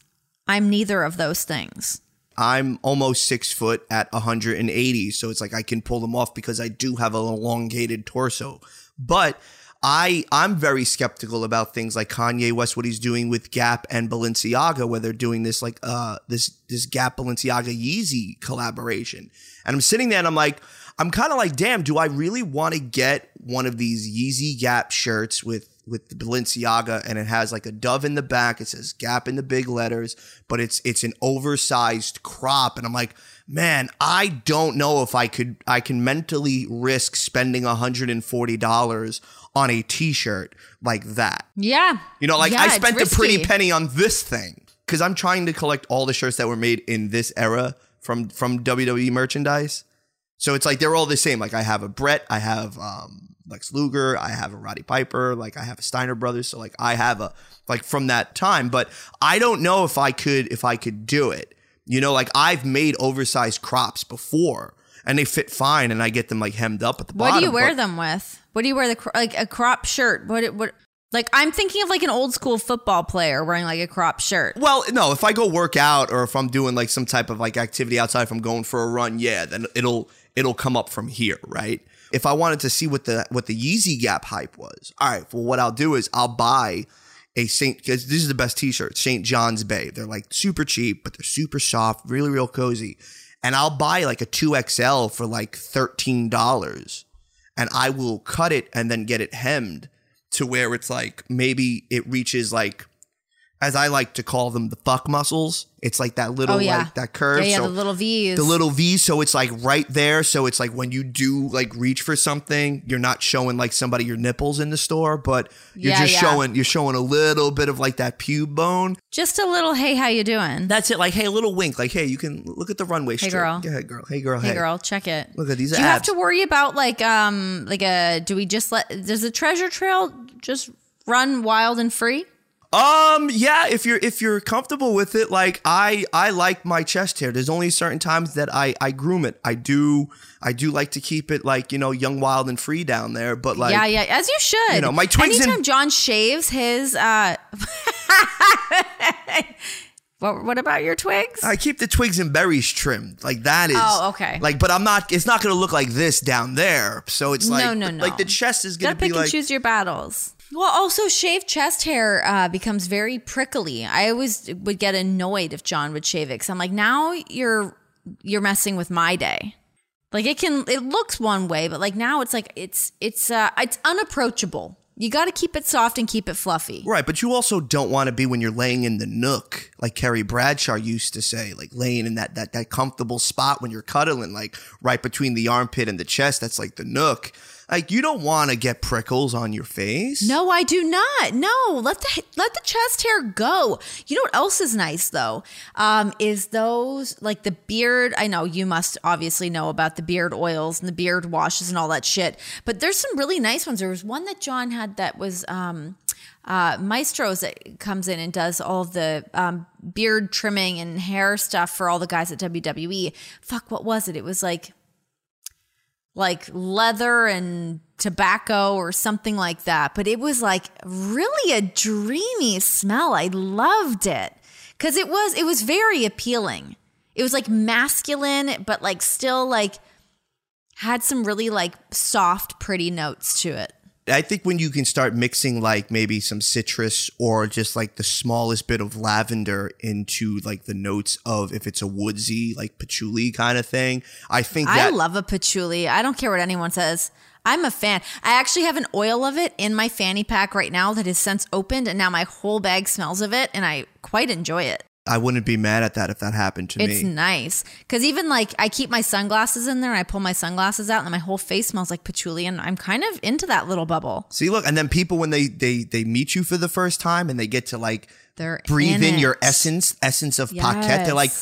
Speaker 2: I'm neither of those things.
Speaker 3: I'm almost six foot at 180, so it's like I can pull them off because I do have an elongated torso. But I I'm very skeptical about things like Kanye West, what he's doing with Gap and Balenciaga, where they're doing this like uh this this Gap Balenciaga Yeezy collaboration. And I'm sitting there and I'm like, I'm kind of like, damn, do I really want to get one of these Yeezy Gap shirts with with the Balenciaga and it has like a dove in the back. It says Gap in the big letters, but it's it's an oversized crop. And I'm like, man, I don't know if I could I can mentally risk spending $140 on a t-shirt like that.
Speaker 2: Yeah.
Speaker 3: You know, like
Speaker 2: Yeah,
Speaker 3: I spent a pretty penny on this thing because I'm trying to collect all the shirts that were made in this era from from WWE merchandise. So it's like they're all the same. Like I have a Brett, I have um Lex Luger, I have a Roddy Piper, like I have a Steiner Brothers, so like I have a like from that time, but I don't know if I could if I could do it. You know, like I've made oversized crops before and they fit fine and I get them like hemmed up at the
Speaker 2: What
Speaker 3: bottom.
Speaker 2: What do you wear
Speaker 3: but-
Speaker 2: them with? What do you wear the cro- like a crop shirt? What what like I'm thinking of like an old school football player wearing like a crop shirt.
Speaker 3: Well, no, if I go work out or if I'm doing like some type of like activity outside, if I'm going for a run, yeah, then it'll it'll come up from here, right? If I wanted to see what the what the Yeezy Gap hype was, all right. Well, what I'll do is I'll buy a Saint because this is the best T-shirt, Saint John's Bay. They're like super cheap, but they're super soft, really real cozy. And I'll buy like a two XL for like thirteen dollars, and I will cut it and then get it hemmed to where it's like maybe it reaches like as I like to call them the fuck muscles. It's like that little
Speaker 2: Oh, yeah.
Speaker 3: like that curve.
Speaker 2: Yeah, yeah,
Speaker 3: so
Speaker 2: the little V's.
Speaker 3: the little V, so it's like right there. So it's like when you do like reach for something, you're not showing like somebody your nipples in the store, but you're
Speaker 2: Yeah,
Speaker 3: just showing you're showing a little bit of like that pube bone.
Speaker 2: Just a little hey, how you doing?
Speaker 3: That's it. Like hey, a little wink. Like hey, you can look at the runway
Speaker 2: Hey,
Speaker 3: strip.
Speaker 2: girl.
Speaker 3: Go ahead, girl. Hey girl.
Speaker 2: Hey girl, check it.
Speaker 3: Look at these
Speaker 2: Do you have to worry about like um like a do we just let does the treasure trail just run wild and free?
Speaker 3: Um, yeah, if you're if you're comfortable with it, like I I like my chest hair. There's only certain times that I I groom it. I do I do like to keep it like you know young, wild, and free down there. But like
Speaker 2: yeah, yeah, as you should.
Speaker 3: you know, my twigs
Speaker 2: Anytime
Speaker 3: and-
Speaker 2: Jon shaves his uh [LAUGHS] What, what about your twigs?
Speaker 3: I keep the twigs and berries trimmed. Like that is.
Speaker 2: Oh, okay.
Speaker 3: Like, but I'm not. It's not going to look like this down there. So it's like,
Speaker 2: No, no, no.
Speaker 3: Like the chest is going to be
Speaker 2: pick
Speaker 3: like.
Speaker 2: and choose your battles. Well, also shaved chest hair uh, becomes very prickly. I always would get annoyed if Jon would shave it because I'm like, now you're you're messing with my day. Like it can, it looks one way, but like now it's like it's it's uh it's unapproachable. You got to keep it soft and keep it fluffy.
Speaker 3: Right, but you also don't want to be when you're laying in the nook, like Carrie Bradshaw used to say, like laying in that that that comfortable spot when you're cuddling, like right between the armpit and the chest. That's like the nook. Like you don't want to get prickles on your face.
Speaker 2: No, I do not. No, let the let the chest hair go. You know what else is nice though? Um, is those like the beard? I know you must obviously know about the beard oils and the beard washes and all that shit. But there's some really nice ones. There was one that Jon had that was um, uh, Maestro's that comes in and does all the um, beard trimming and hair stuff for all the guys at WWE. Fuck, what was it? It was like like leather and tobacco or something like that. But it was like really a dreamy smell. I loved it because it was it was very appealing. It was like masculine, but like still like had some really like soft, pretty notes to it.
Speaker 3: I think when you can start mixing like maybe some citrus or just like the smallest bit of lavender into like the notes of if it's a woodsy like patchouli kind of thing, I think
Speaker 2: I love a patchouli. I don't care what anyone says. I'm a fan. I actually have an oil of it in my fanny pack right now that has since opened, and now my whole bag smells of it, and I quite enjoy it.
Speaker 3: I wouldn't be mad at that if that happened to
Speaker 2: It's
Speaker 3: me.
Speaker 2: It's nice because even like I keep my sunglasses in there and I pull my sunglasses out and my whole face smells like patchouli and I'm kind of into that little bubble.
Speaker 3: See, look, and then people when they they they meet you for the first time and they get to like
Speaker 2: They're
Speaker 3: breathe in,
Speaker 2: in
Speaker 3: your essence essence of Paquette, they're like,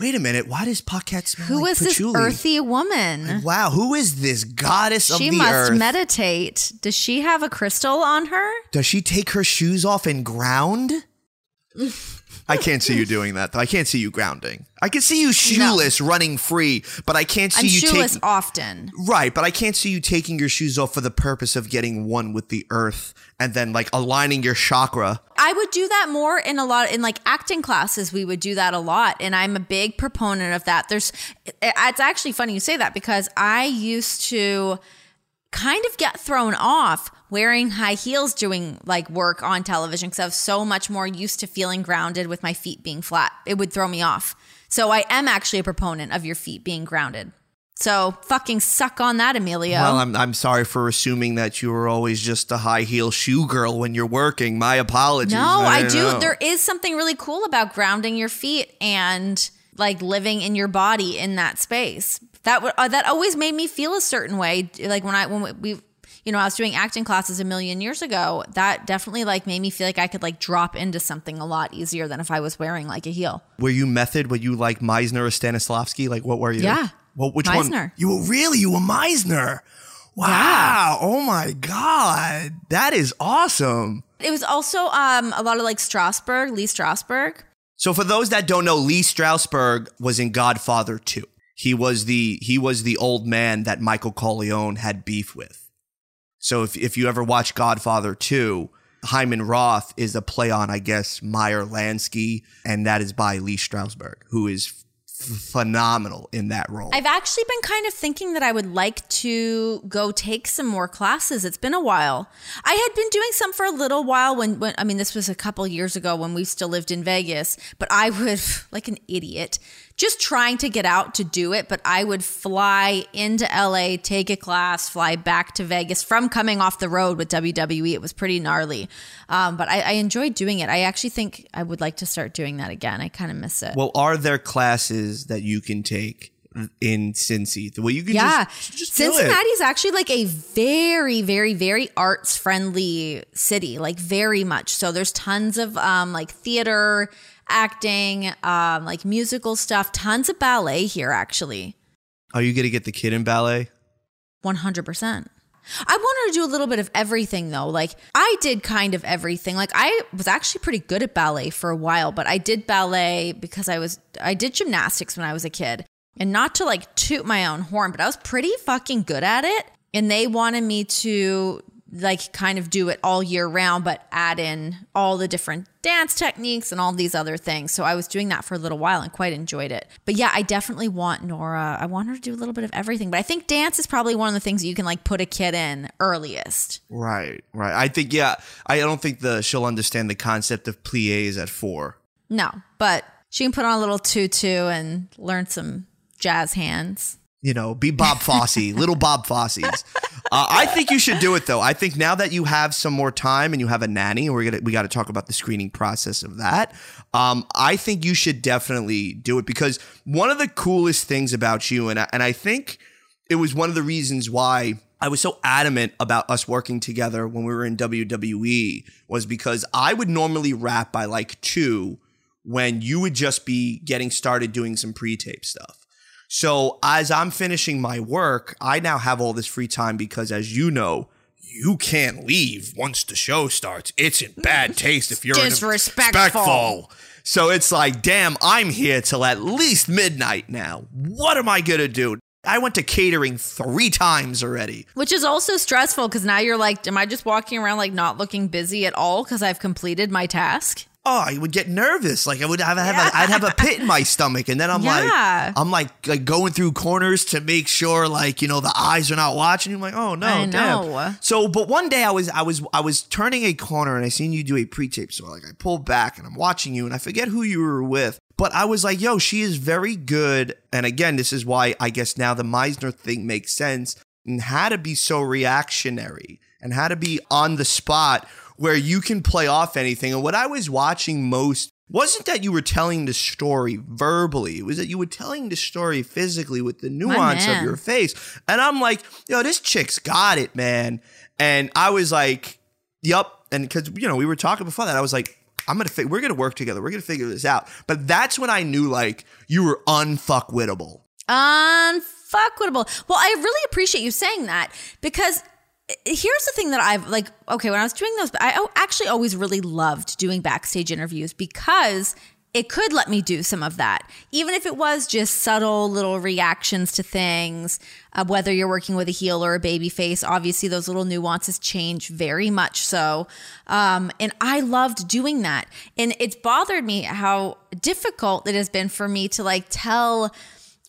Speaker 3: wait a minute, why does Paquette smell
Speaker 2: Who
Speaker 3: like
Speaker 2: is this earthy woman?
Speaker 3: Wow, who is this goddess
Speaker 2: She
Speaker 3: of the
Speaker 2: must meditate. Does she have a crystal on her?
Speaker 3: Does she take her shoes off and ground? [LAUGHS] I can't see you doing that though. I can't see you grounding. I can see you shoeless running free, but I can't see
Speaker 2: I'm
Speaker 3: you
Speaker 2: shoeless
Speaker 3: taking
Speaker 2: often.
Speaker 3: Right, but I can't see you taking your shoes off for the purpose of getting one with the earth and then like aligning your chakra.
Speaker 2: I would do that more in a lot in like acting classes. We would do that a lot, and I'm a big proponent of that. There's, it's actually funny you say that because I used to kind of get thrown off wearing high heels doing like work on television because I was so much more used to feeling grounded with my feet being flat. It would throw me off. So I am actually a proponent of your feet being grounded. So fucking suck on that, Emilio.
Speaker 3: Well, I'm I'm sorry for assuming that you were always just a high heel shoe girl when you're working. My apologies.
Speaker 2: No, I
Speaker 3: didn't
Speaker 2: do.
Speaker 3: know.
Speaker 2: There is something really cool about grounding your feet and like living in your body in that space. That would uh, that always made me feel a certain way. Like when I when we, you know, I was doing acting classes a million years ago. That definitely like made me feel like I could like drop into something a lot easier than if I was wearing like a heel.
Speaker 3: Were you method? Were you like Meisner or Stanislavski? Like what were you?
Speaker 2: Yeah.
Speaker 3: What which
Speaker 2: Meisner.
Speaker 3: one? You were really you were Meisner. Wow. Oh my God. That is awesome.
Speaker 2: It was also um, a lot of like Strasberg, Lee Strasberg.
Speaker 3: So for those that don't know, Lee Strasberg was in Godfather 2. He was the he was the old man that Michael Corleone had beef with. So if if you ever watch Godfather 2, Hyman Roth is a play on, I guess, Meyer Lansky, and that is by Lee Strasberg, who is f- phenomenal in that role.
Speaker 2: I've actually been kind of thinking that I would like to go take some more classes. It's been a while. I had been doing some for a little while when, when I mean, this was a couple years ago when we still lived in Vegas, but I would, [LAUGHS] like an idiot, just trying to get out to do it. But I would fly into LA, take a class, fly back to Vegas from coming off the road with WWE. It was pretty gnarly. Um, but I, I enjoyed doing it. I actually think I would like to start doing that again. I kind of miss it.
Speaker 3: well, are there classes that you can take in Cincy? The way you can
Speaker 2: yeah,
Speaker 3: just, just do.
Speaker 2: Cincinnati is actually like a very, very, very arts friendly city, like very much. So there's tons of um, like theater, acting, um, like musical stuff, tons of ballet here, actually.
Speaker 3: Are you going to get the kid in ballet?
Speaker 2: 100%. I wanted to do a little bit of everything though. Like I did kind of everything. Like I was actually pretty good at ballet for a while, but I did ballet because I was I did gymnastics when I was a kid. And not to like toot my own horn, but I was pretty fucking good at it. And they wanted me to like kind of do it all year round, but add in all the different dance techniques and all these other things. So I was doing that for a little while and quite enjoyed it. But yeah, I definitely want Nora. I want her to do a little bit of everything. But I think dance is probably one of the things that you can like put a kid in earliest.
Speaker 3: Right, right. I think yeah. I don't think the she'll understand the concept of plies at four.
Speaker 2: No, but she can put on a little tutu and learn some jazz hands.
Speaker 3: You know, be Bob Fosse, [LAUGHS] little Bob Fosse's. Uh, I think you should do it though. I think now that you have some more time and you have a nanny, and we're gonna we got to talk about the screening process of that. Um, I think you should definitely do it because one of the coolest things about you, and I, and I think it was one of the reasons why I was so adamant about us working together when we were in WWE was because I would normally rap by like two when you would just be getting started doing some pre-tape stuff. So as I'm finishing my work, I now have all this free time because as you know, you can't leave once the show starts. It's in bad [LAUGHS] taste if you're
Speaker 2: Disrespectful.
Speaker 3: disrespectful. So it's like, damn, I'm here till at least midnight now. What am I gonna do? I went to catering three times already.
Speaker 2: Which is also stressful because now you're like, am I just walking around like not looking busy at all because I've completed my task?
Speaker 3: Oh, I would get nervous. Like I would have, have a, I'd have a pit in my [LAUGHS] stomach, and then I'm
Speaker 2: Yeah.
Speaker 3: like, I'm like, like going through corners to make sure, like you know, the eyes are not watching. I'm like, oh no,
Speaker 2: I
Speaker 3: damn.
Speaker 2: know.
Speaker 3: So, but one day I was, I was, I was turning a corner, and I seen you do a pre-tape. So like I pulled back, and I'm watching you, and I forget who you were with, but I was like, yo, she is very good. And again, this is why I guess now the Meisner thing makes sense and how to be so reactionary and how to be on the spot where you can play off anything. And what I was watching most wasn't that you were telling the story verbally, it was that you were telling the story physically with the nuance of your face. And I'm like, yo, this chick's got it, man. And I was like, yup. And because, you know, we were talking before that, I was like, I'm gonna, fi- we're gonna work together. We're gonna figure this out. But that's when I knew like you were unfuckwittable.
Speaker 2: Unfuckwittable. Well, I really appreciate you saying that because here's the thing that I've like, okay, when I was doing those, I actually always really loved doing backstage interviews because it could let me do some of that, even if it was just subtle little reactions to things. Uh, whether you're working with a heel or a baby face, obviously those little nuances change very much so. Um, and I loved doing that. And it's bothered me how difficult it has been for me to like tell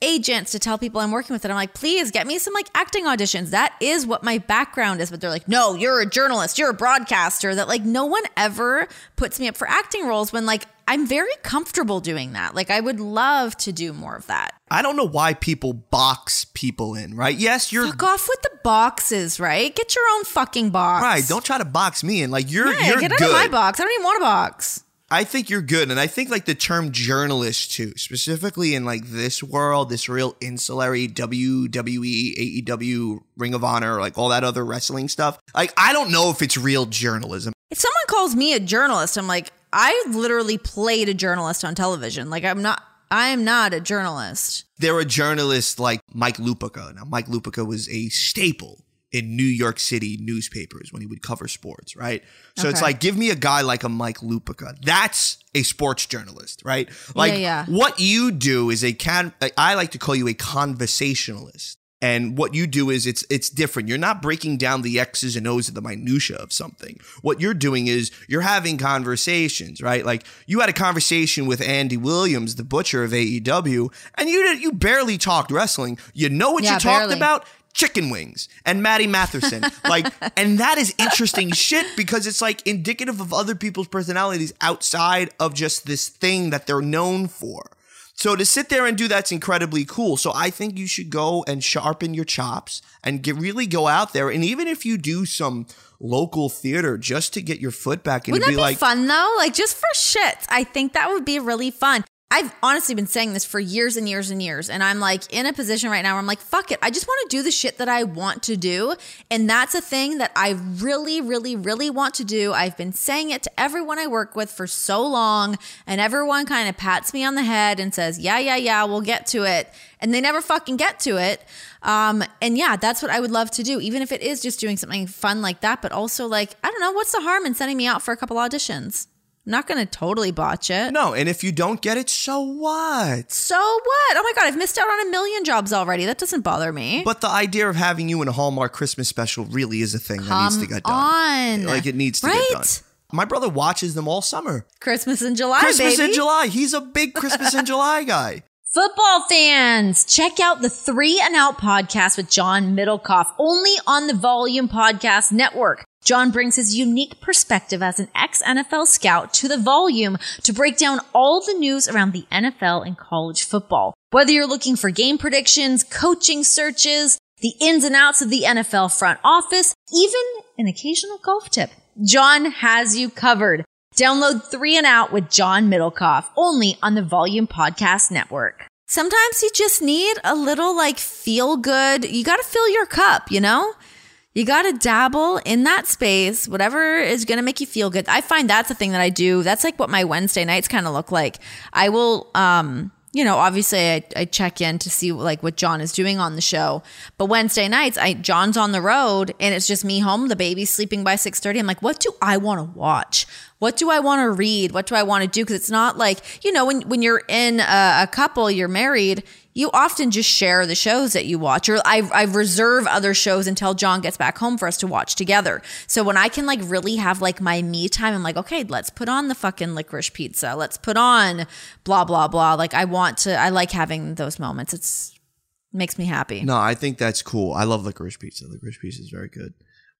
Speaker 2: agents to tell people I'm working with that I'm like, please get me some like acting auditions. That is what my background is. But they're like, no, you're a journalist, you're a broadcaster. That like no one ever puts me up for acting roles when like I'm very comfortable doing that. Like I would love to do more of that.
Speaker 3: I don't know why people box people in, right? Yes, you're
Speaker 2: Fuck off with the boxes, right? Get your own fucking box.
Speaker 3: right. Don't try to box me in. Like you're
Speaker 2: yeah,
Speaker 3: you're
Speaker 2: get out
Speaker 3: good.
Speaker 2: of my box. I don't even want a box.
Speaker 3: I think you're good, and I think like the term journalist too, specifically in like this world, this real insulary WWE, AEW, Ring of Honor, like all that other wrestling stuff. Like I don't know if it's real journalism.
Speaker 2: If someone calls me a journalist, I'm like, I literally played a journalist on television. Like I'm not I am not a journalist.
Speaker 3: There are journalists like Mike Lupica. Now, Mike Lupica was a staple in New York City newspapers when he would cover sports, right? So it's like, give me a guy like a Mike Lupica. That's a sports journalist, right? Like
Speaker 2: yeah.
Speaker 3: what you do is a can. I like to call you a conversationalist. And what you do is it's it's different. You're not breaking down the X's and O's of the minutia of something. What you're doing is you're having conversations, right? Like you had a conversation with Andy Williams, the butcher of AEW, and you you barely talked wrestling. You know what
Speaker 2: Yeah,
Speaker 3: you talked
Speaker 2: barely.
Speaker 3: about? Chicken wings and Maddie Matherson. [LAUGHS] like, and that is interesting shit because it's like indicative of other people's personalities outside of just this thing that they're known for. So to sit there and do that's incredibly cool. So I think you should go and sharpen your chops and get really go out there. And even if you do some local theater just to get your foot back and
Speaker 2: Wouldn't that
Speaker 3: be
Speaker 2: be
Speaker 3: like,
Speaker 2: fun though? Like just for shit. I think that would be really fun. I've honestly been saying this for years and years and years. And I'm like in a position right now where I'm like, fuck it. I just want to do the shit that I want to do. And that's a thing that I really, really, really want to do. I've been saying it to everyone I work with for so long. And everyone kind of pats me on the head and says, yeah, yeah, yeah, we'll get to it. And they never fucking get to it. Um, and yeah, that's what I would love to do, even if it is just doing something fun like that. But also, like, I don't know, what's the harm in sending me out for a couple auditions? I'm not going to totally botch it.
Speaker 3: no. And if you don't get it, so what?
Speaker 2: So what? Oh my God, I've missed out on a million jobs already. That doesn't bother me.
Speaker 3: But the idea of having you in a Hallmark Christmas special really is a thing that needs to get done.
Speaker 2: on.
Speaker 3: Like it needs to
Speaker 2: right?
Speaker 3: get done. My brother watches them all summer.
Speaker 2: Christmas in July,
Speaker 3: Christmas
Speaker 2: baby.
Speaker 3: in July. He's a big Christmas in [LAUGHS] July guy.
Speaker 2: Football fans, check out the Three and Out podcast with John Middlekauff, only on the Volume Podcast Network. John brings his unique perspective as an ex NFL scout to the volume to break down all the news around the NFL and college football. Whether you're looking for game predictions, coaching searches, the ins and outs of the NFL front office, even an occasional golf tip, John has you covered. Download Three and Out with John Middlekauff only on the Volume Podcast Network. Sometimes you just need a little like feel good. You got to fill your cup, you know? You got to dabble in that space, whatever is going to make you feel good. I find that's a thing that I do. That's like what my Wednesday nights kind of look like. I will, um, you know, obviously I, I check in to see like what Jon is doing on the show. But Wednesday nights, I Jon's on the road and it's just me home. The baby's sleeping by six thirty. I'm like, what do I want to watch? What do I want to read? What do I want to do? Because it's not like you know when when you're in a, a couple, you're married. You often just share the shows that you watch, or I, I reserve other shows until Jon gets back home for us to watch together. So when I can like really have like my me time, I'm like, okay, let's put on the fucking licorice pizza. Let's put on blah blah blah. Like I want to. I like having those moments. It's makes me happy.
Speaker 3: No, I think that's cool. I love licorice pizza. Licorice pizza is very good.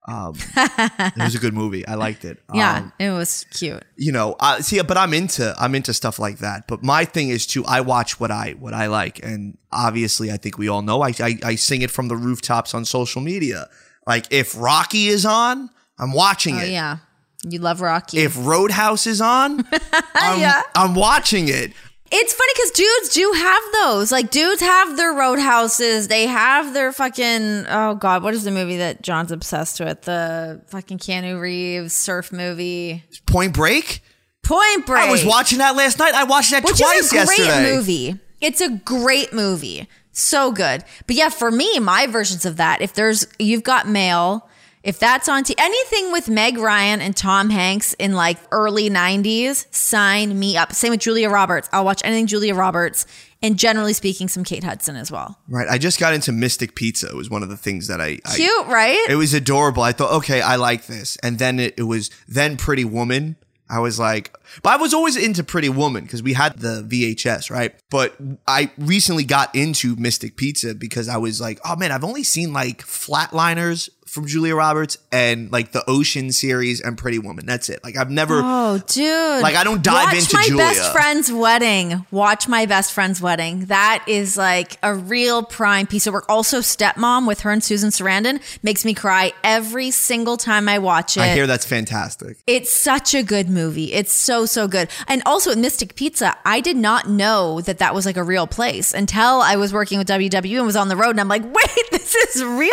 Speaker 3: Um, [LAUGHS] it was a good movie. I liked it.
Speaker 2: Yeah,
Speaker 3: Um,
Speaker 2: it was cute.
Speaker 3: you know, uh, see, but I'm into I'm into stuff like that. But my thing is too. I watch what I what I like, and obviously, I think we all know. I I, I sing it from the rooftops on social media. Like if Rocky is on, I'm watching
Speaker 2: Oh
Speaker 3: it.
Speaker 2: yeah, you love Rocky.
Speaker 3: If Roadhouse is on, [LAUGHS] I'm,
Speaker 2: Yeah.
Speaker 3: I'm watching it.
Speaker 2: It's funny because dudes do have those. Like dudes have their roadhouses. They have their fucking oh god, what is the movie that Jon's obsessed with? The fucking Keanu Reeves surf movie.
Speaker 3: Point Break.
Speaker 2: Point Break.
Speaker 3: I was watching that last night. I watched that
Speaker 2: which
Speaker 3: twice
Speaker 2: is a great
Speaker 3: yesterday.
Speaker 2: movie. It's a great movie. So good. But yeah, for me, my versions of that, if there's you've got mail, if that's on t- anything with Meg Ryan and Tom Hanks in like early 90s, sign me up. Same with Julia Roberts. I'll watch anything Julia Roberts and generally speaking some Kate Hudson as well.
Speaker 3: Right. I just got into Mystic Pizza. It was one of the things that I, I
Speaker 2: Cute, right?
Speaker 3: It was adorable. I thought, okay, I like this. And then it, it was then Pretty Woman. I was like, but I was always into Pretty Woman because we had the VHS, right? But I recently got into Mystic Pizza because I was like, oh man, I've only seen like Flatliners from Julia Roberts and like the Ocean series and Pretty Woman. That's it. Like I've never.
Speaker 2: Oh, dude!
Speaker 3: Like, I don't dive
Speaker 2: Watch
Speaker 3: into
Speaker 2: my
Speaker 3: Julia.
Speaker 2: best friend's wedding. Watch my best friend's wedding. That is like a real prime piece of work. Also, Stepmom with her and Susan Sarandon makes me cry every single time I watch it.
Speaker 3: I hear that's fantastic.
Speaker 2: It's such a good movie. It's so so good. And also at Mystic Pizza, I did not know that that was like a real place until I was working with WW and was on the road and I'm like, [LAUGHS] "Wait, this is real?"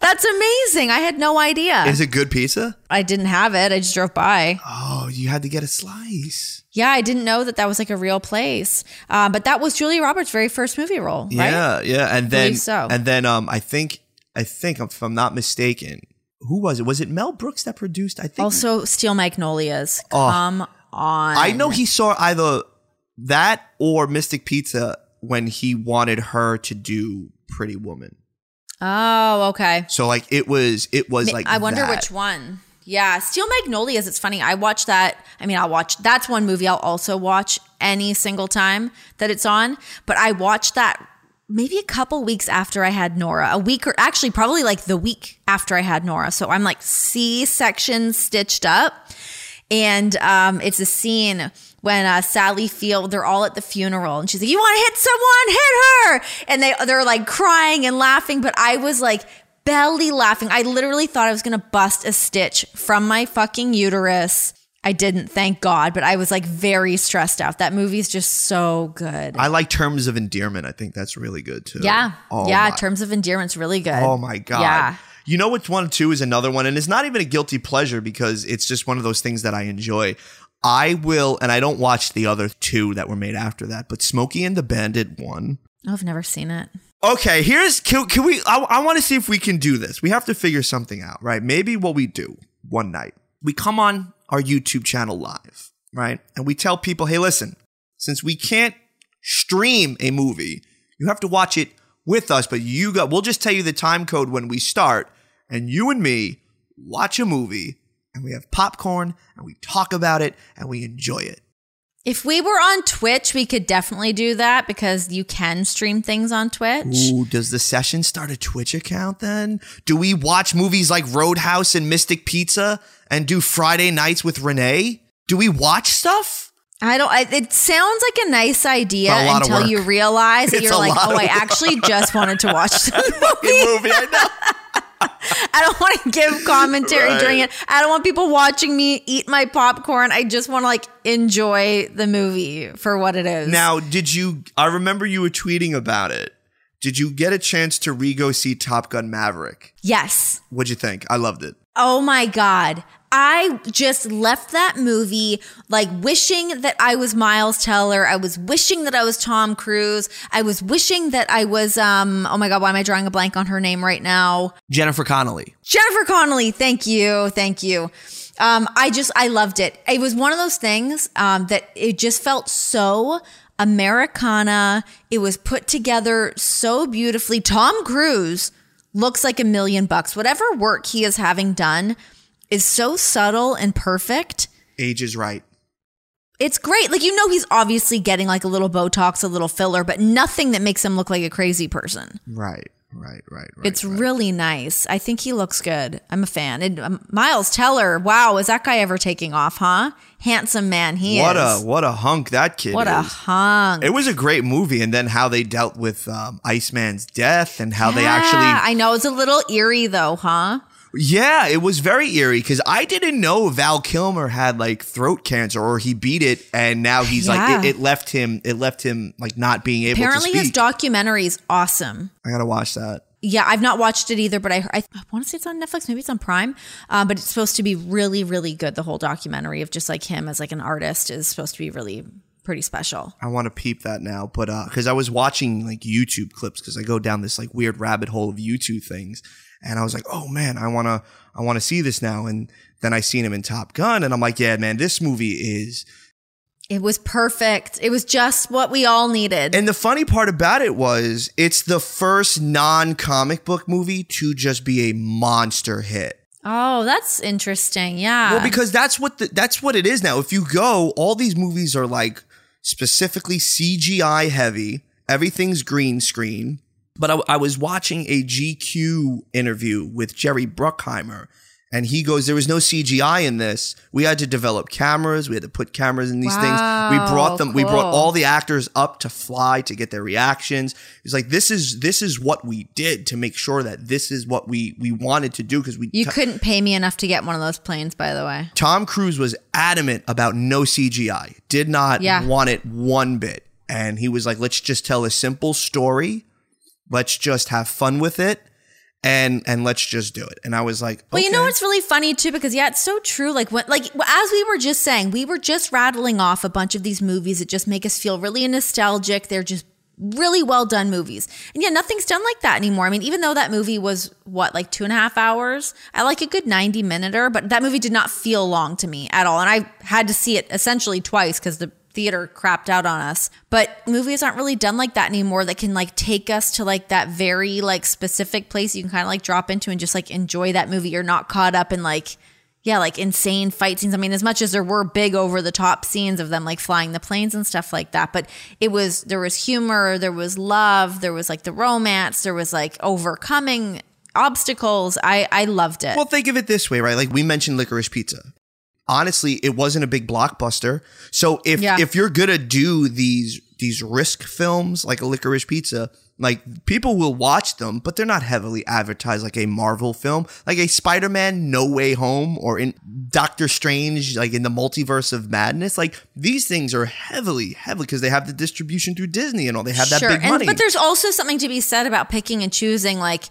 Speaker 2: That's amazing. I had no idea.
Speaker 3: Is it good pizza?
Speaker 2: I didn't have it. I just drove by.
Speaker 3: Oh, you had to get a slice.
Speaker 2: Yeah, I didn't know that that was like a real place. Um, but that was Julia Roberts' very first movie role, right?
Speaker 3: Yeah, yeah, and then
Speaker 2: so.
Speaker 3: and then um, I think I think if I'm not mistaken, who was it? Was it Mel Brooks that produced? I think.
Speaker 2: Also, Steel Magnolias.
Speaker 3: Oh.
Speaker 2: Come on.
Speaker 3: I know he saw either that or Mystic Pizza when he wanted her to do Pretty Woman.
Speaker 2: Oh, okay.
Speaker 3: So like it was, it was like
Speaker 2: I wonder
Speaker 3: that.
Speaker 2: which one. Yeah, Steel Magnolias. It's funny. I watched that. I mean, I'll watch. That's one movie I'll also watch any single time that it's on. But I watched that maybe a couple weeks after I had Nora. A week or actually probably like the week after I had Nora. So I'm like C section stitched up, and um, it's a scene when uh, Sally Field, they're all at the funeral, and she's like, "You want to hit someone? Hit her!" And they they're like crying and laughing, but I was like belly laughing. I literally thought I was gonna bust a stitch from my fucking uterus. I didn't, thank God, but I was like very stressed out. That movie's just so good.
Speaker 3: I like Terms of Endearment. I think that's really good too.
Speaker 2: yeah,
Speaker 3: Oh
Speaker 2: yeah.
Speaker 3: my-
Speaker 2: Terms of Endearment's really good.
Speaker 3: Oh my god.
Speaker 2: Yeah.
Speaker 3: You know which one too is another one, and it's not even a guilty pleasure because it's just one of those things that I enjoy. I will, and I don't watch the other two that were made after that, but Smokey and the Bandit one.
Speaker 2: Oh, I've never seen it.
Speaker 3: Okay, here's can, can we? I, I want to see if we can do this. We have to figure something out, right? Maybe what we do one night, we come on our YouTube channel live, right, and we tell people, hey, listen, since we can't stream a movie, you have to watch it with us. But you got, we'll just tell you the time code when we start, and you and me watch a movie, and we have popcorn, and we talk about it, and we enjoy it.
Speaker 2: If we were on Twitch, we could definitely do that because you can stream things on Twitch.
Speaker 3: Ooh, does the session start a Twitch account then? Do we watch movies like Roadhouse and Mystic Pizza and do Friday nights with Renee? Do we watch stuff?
Speaker 2: I don't. I, it sounds like a nice idea
Speaker 3: a
Speaker 2: until you realize that
Speaker 3: It's
Speaker 2: you're like, oh, I actually just wanted to watch [LAUGHS] the movie.
Speaker 3: movie, I know. [LAUGHS]
Speaker 2: I don't want to give commentary
Speaker 3: Right.
Speaker 2: during it. I don't want people watching me eat my popcorn. I just want to like enjoy the movie for what it is.
Speaker 3: Now, did you? I remember you were tweeting about it. Did you get a chance to re-go see Top Gun Maverick?
Speaker 2: yes.
Speaker 3: What'd you think? I loved it.
Speaker 2: Oh my God. I just left that movie like wishing that I was Miles Teller. I was wishing that I was Tom Cruise. I was wishing that I was, um, oh my God, why am I drawing a blank on her name right now?
Speaker 3: Jennifer Connelly.
Speaker 2: Jennifer Connelly. Thank you. Thank you. Um, I just, I loved it. It was one of those things, um, that it just felt so Americana. It was put together so beautifully. Tom Cruise looks like a million bucks. Whatever work he is having done is so subtle and perfect.
Speaker 3: Age is right.
Speaker 2: It's great. Like, you know, he's obviously getting like a little Botox, a little filler, but nothing that makes him look like a crazy person.
Speaker 3: Right. Right. Right. Right.
Speaker 2: It's
Speaker 3: right.
Speaker 2: really nice. I think he looks good. I'm a fan. And um, Miles Teller, wow, is that guy ever taking off, huh? Handsome man he
Speaker 3: what
Speaker 2: is.
Speaker 3: What a what a hunk that kid
Speaker 2: what a hunk.
Speaker 3: It was a great movie, and then how they dealt with um, Iceman's death, and how they actually
Speaker 2: I know it's a little eerie though, huh?
Speaker 3: Yeah, it was very eerie because I didn't know Val Kilmer had like throat cancer or he beat it and now he's like it, it left him it left him like not being able
Speaker 2: Apparently his documentary is awesome.
Speaker 3: I gotta watch that.
Speaker 2: Yeah, I've not watched it either, but I, I, I want to say it's on Netflix. Maybe it's on Prime. Uh, but it's supposed to be really, really good. The whole documentary of just like him as like an artist is supposed to be really pretty special.
Speaker 3: I want to peep that now, but uh, because I was watching like YouTube clips because I go down this like weird rabbit hole of YouTube things, and I was like, oh man, I wanna I wanna see this now, and then I seen him in Top Gun, and I'm like, yeah, man, this movie is
Speaker 2: It was perfect. It was just what we all needed.
Speaker 3: And the funny part about it was it's the first non-comic book movie to just be a monster hit.
Speaker 2: oh, that's interesting. Yeah.
Speaker 3: Well, because that's what the, that's what it is now. If you go, all these movies are like specifically CGI heavy. Everything's green screen. But I, I was watching a GQ interview with Jerry Bruckheimer, and he goes, "There was no CGI in this. We had to develop cameras. We had to put cameras in these things. We brought them. We brought all the actors up to fly to get their reactions. He's like, this is this is what we did to make sure that this is what we we wanted to do because we
Speaker 2: you couldn't pay me enough to get one of those planes, by the way.
Speaker 3: Tom Cruise was adamant about no CGI, did not
Speaker 2: Yeah.
Speaker 3: want it one bit. And he was like, let's just tell a simple story. Let's just have fun with it. And and let's just do it. And I was like,
Speaker 2: Well, you know what's really funny too, because yeah, it's so true. Like when, like as we were just saying, we were just rattling off a bunch of these movies that just make us feel really nostalgic. They're just really well done movies. And yeah, nothing's done like that anymore. I mean, even though that movie was what, like two and a half hours, I like a good 90 minuter, but that movie did not feel long to me at all. And I had to see it essentially twice because the theater crapped out on us. But movies aren't really done like that anymore that can like take us to like that very like specific place you can kind of like drop into and just like enjoy that movie. You're not caught up in like yeah, like insane fight scenes. I mean, as much as there were big over the top scenes of them like flying the planes and stuff like that, but it was there was humor, there was love, there was like the romance, there was like overcoming obstacles. I I loved it.
Speaker 3: Well, think of it this way, right? Like we mentioned licorice pizza. Honestly, it wasn't a big blockbuster. So if
Speaker 2: Yeah.
Speaker 3: if you're gonna do these these risk films like a licorice pizza, like people will watch them, but they're not heavily advertised like a Marvel film, like a Spider-Man No Way Home or in Doctor Strange, like in the multiverse of madness. Like these things are heavily, heavily because they have the distribution through Disney and all. They have that big
Speaker 2: and,
Speaker 3: money.
Speaker 2: but there's also something to be said about picking and choosing. Like,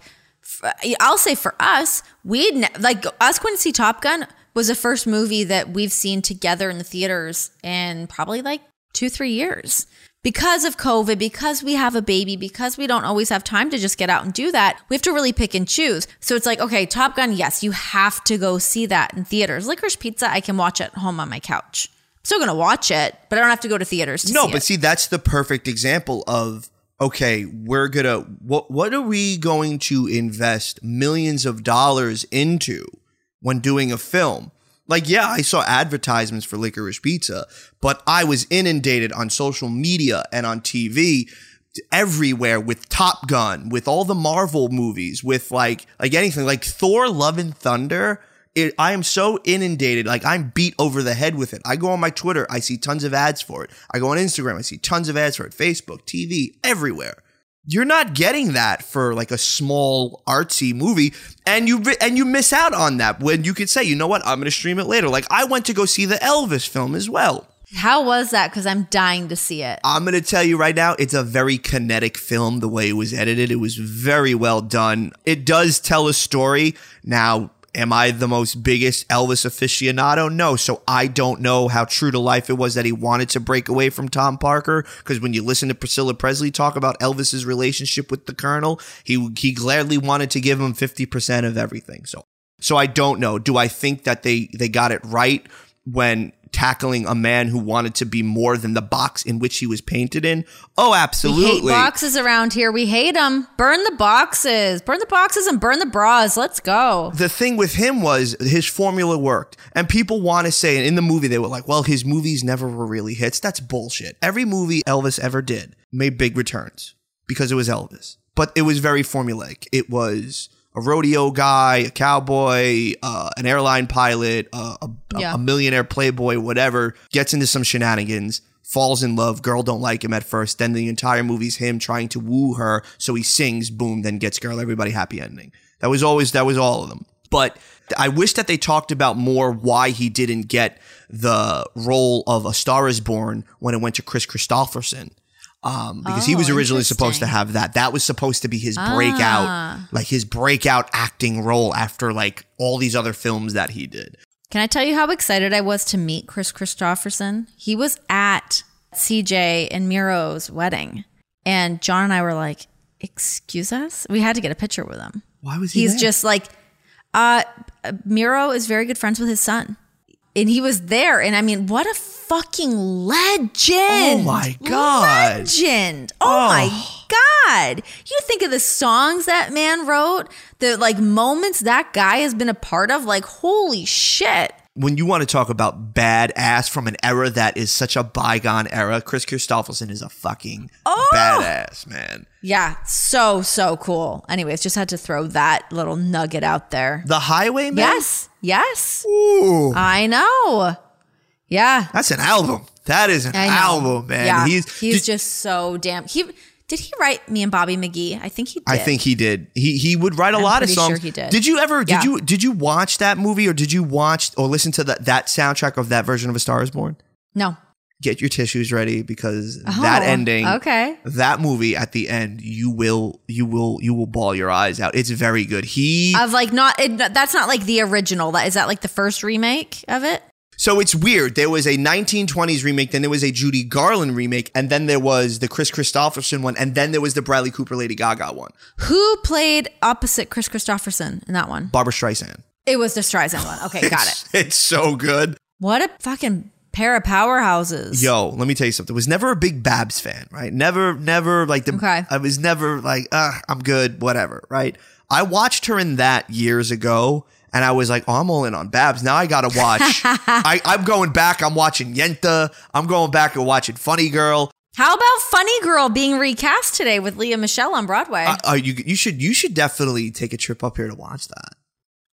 Speaker 2: f- I'll say for us, we ne- like us going to see Top Gun was the first movie that we've seen together in the theaters in probably like two, three years. Because of COVID, because we have a baby, because we don't always have time to just get out and do that, we have to really pick and choose. So it's like, okay, Top Gun, yes, you have to go see that in theaters. Licorice Pizza, I can watch at home on my couch. I'm still gonna watch it, but I don't have to go to theaters to
Speaker 3: no,
Speaker 2: see
Speaker 3: but
Speaker 2: it.
Speaker 3: see, that's the perfect example of okay, we're gonna what what are we going to invest millions of dollars into when doing a film? Like, yeah, I saw advertisements for licorice pizza, but I was inundated on social media and on TV everywhere with Top Gun, with all the Marvel movies, with like like anything like Thor: Love and Thunder. It, I am so inundated, like I'm beat over the head with it. I go on my Twitter, I see tons of ads for it. I go on Instagram, I see tons of ads for it. Facebook, TV, everywhere. You're not getting that for like a small artsy movie, and you and you miss out on that when you could say, you know what, I'm going to stream it later. Like I went to go see the Elvis film as well.
Speaker 2: How was that? Because I'm dying to see it.
Speaker 3: I'm going to tell you right now, it's a very kinetic film the way it was edited. It was very well done. It does tell a story. Now, am I the most biggest Elvis aficionado? No. So I don't know how true to life it was that he wanted to break away from Tom Parker. Because when you listen to Priscilla Presley talk about Elvis's relationship with the Colonel, he he gladly wanted to give him 50% of everything. So so I don't know. Do I think that they they got it right when tackling a man who wanted to be more than the box in which he was painted in? Oh, absolutely.
Speaker 2: We hate boxes around here. We hate them. Burn the boxes. Burn the boxes and burn the bras. Let's go.
Speaker 3: the thing with him was his formula worked. And people want to say, and in the movie, they were like, well, his movies never were really hits. That's bullshit. Every movie Elvis ever did made big returns because it was Elvis. But it was very formulaic. It was a rodeo guy, a cowboy, uh, an airline pilot, uh, a,
Speaker 2: Yeah.
Speaker 3: a millionaire playboy, whatever, gets into some shenanigans. Falls in love, girl don't like him at first. Then the entire movie's him trying to woo her, so he sings, boom, then gets girl, everybody happy ending. That was always that was all of them. But I wish that they talked about more why he didn't get the role of A Star Is Born when it went to Kris Kristofferson. Um, because he
Speaker 2: Oh,
Speaker 3: was originally supposed to have that. That was supposed to be his breakout,
Speaker 2: Ah.
Speaker 3: like his breakout acting role after like all these other films that he did.
Speaker 2: Can I tell you how excited I was to meet Kris Kristofferson? He was at CJ and Miro's wedding. And Jon and I were like, Excuse us? We had to get a picture with him.
Speaker 3: Why was he?
Speaker 2: He's
Speaker 3: there?
Speaker 2: just like, uh, Miro is very good friends with his son. And he was there. And I mean, what a fucking oh legend.
Speaker 3: Oh my God.
Speaker 2: Legend. Oh, my God. You think of the songs that man wrote, the like moments that guy has been a part of, like, holy shit.
Speaker 3: when you want to talk about badass from an era that is such a bygone era, Kris Kristofferson is a fucking
Speaker 2: Oh!
Speaker 3: badass, man.
Speaker 2: Yeah, so, so cool. Anyways, just had to throw that little nugget out there.
Speaker 3: The Highwayman?
Speaker 2: Yes, yes.
Speaker 3: Ooh,
Speaker 2: I know. Yeah.
Speaker 3: that's an album. That is an album, man.
Speaker 2: Yeah,
Speaker 3: He's,
Speaker 2: he's
Speaker 3: did-
Speaker 2: just so damn. He did he write me and Bobby McGee? I think he did.
Speaker 3: I think he did. He he would write a
Speaker 2: I'm
Speaker 3: lot of songs.
Speaker 2: sure he did.
Speaker 3: Did you ever did you did you watch that movie or did you watch or listen to that that soundtrack of that version of A Star Is Born?
Speaker 2: no.
Speaker 3: Get your tissues ready because that
Speaker 2: Oh,
Speaker 3: ending
Speaker 2: Okay.
Speaker 3: that movie at the end you will you will you will ball your eyes out. It's very good. He
Speaker 2: Of like not. It, that's not like the original. That is that like the first remake of it.
Speaker 3: So it's weird. There was a 1920s remake, then there was a Judy Garland remake, and then there was the Kris Kristofferson one, and then there was the Bradley Cooper Lady Gaga one.
Speaker 2: Who played opposite Kris Kristofferson in that one?
Speaker 3: Barbra Streisand.
Speaker 2: It was the Streisand one. Okay, got it. [LAUGHS]
Speaker 3: It's so good.
Speaker 2: What a fucking pair of powerhouses.
Speaker 3: Yo, let me tell you something. Was never a big Babs fan, right? Never, never like the.
Speaker 2: Okay.
Speaker 3: I was never like, uh, I'm good, whatever, right? I watched her in that years ago, and I was like, oh, I'm all in on Babs. Now I gotta watch. [LAUGHS] I, I'm going back. I'm watching Yentl. I'm going back and watching Funny Girl.
Speaker 2: How about Funny Girl being recast today with Lea Michele on Broadway?
Speaker 3: Uh, uh, you you should you should definitely take a trip up here to watch that.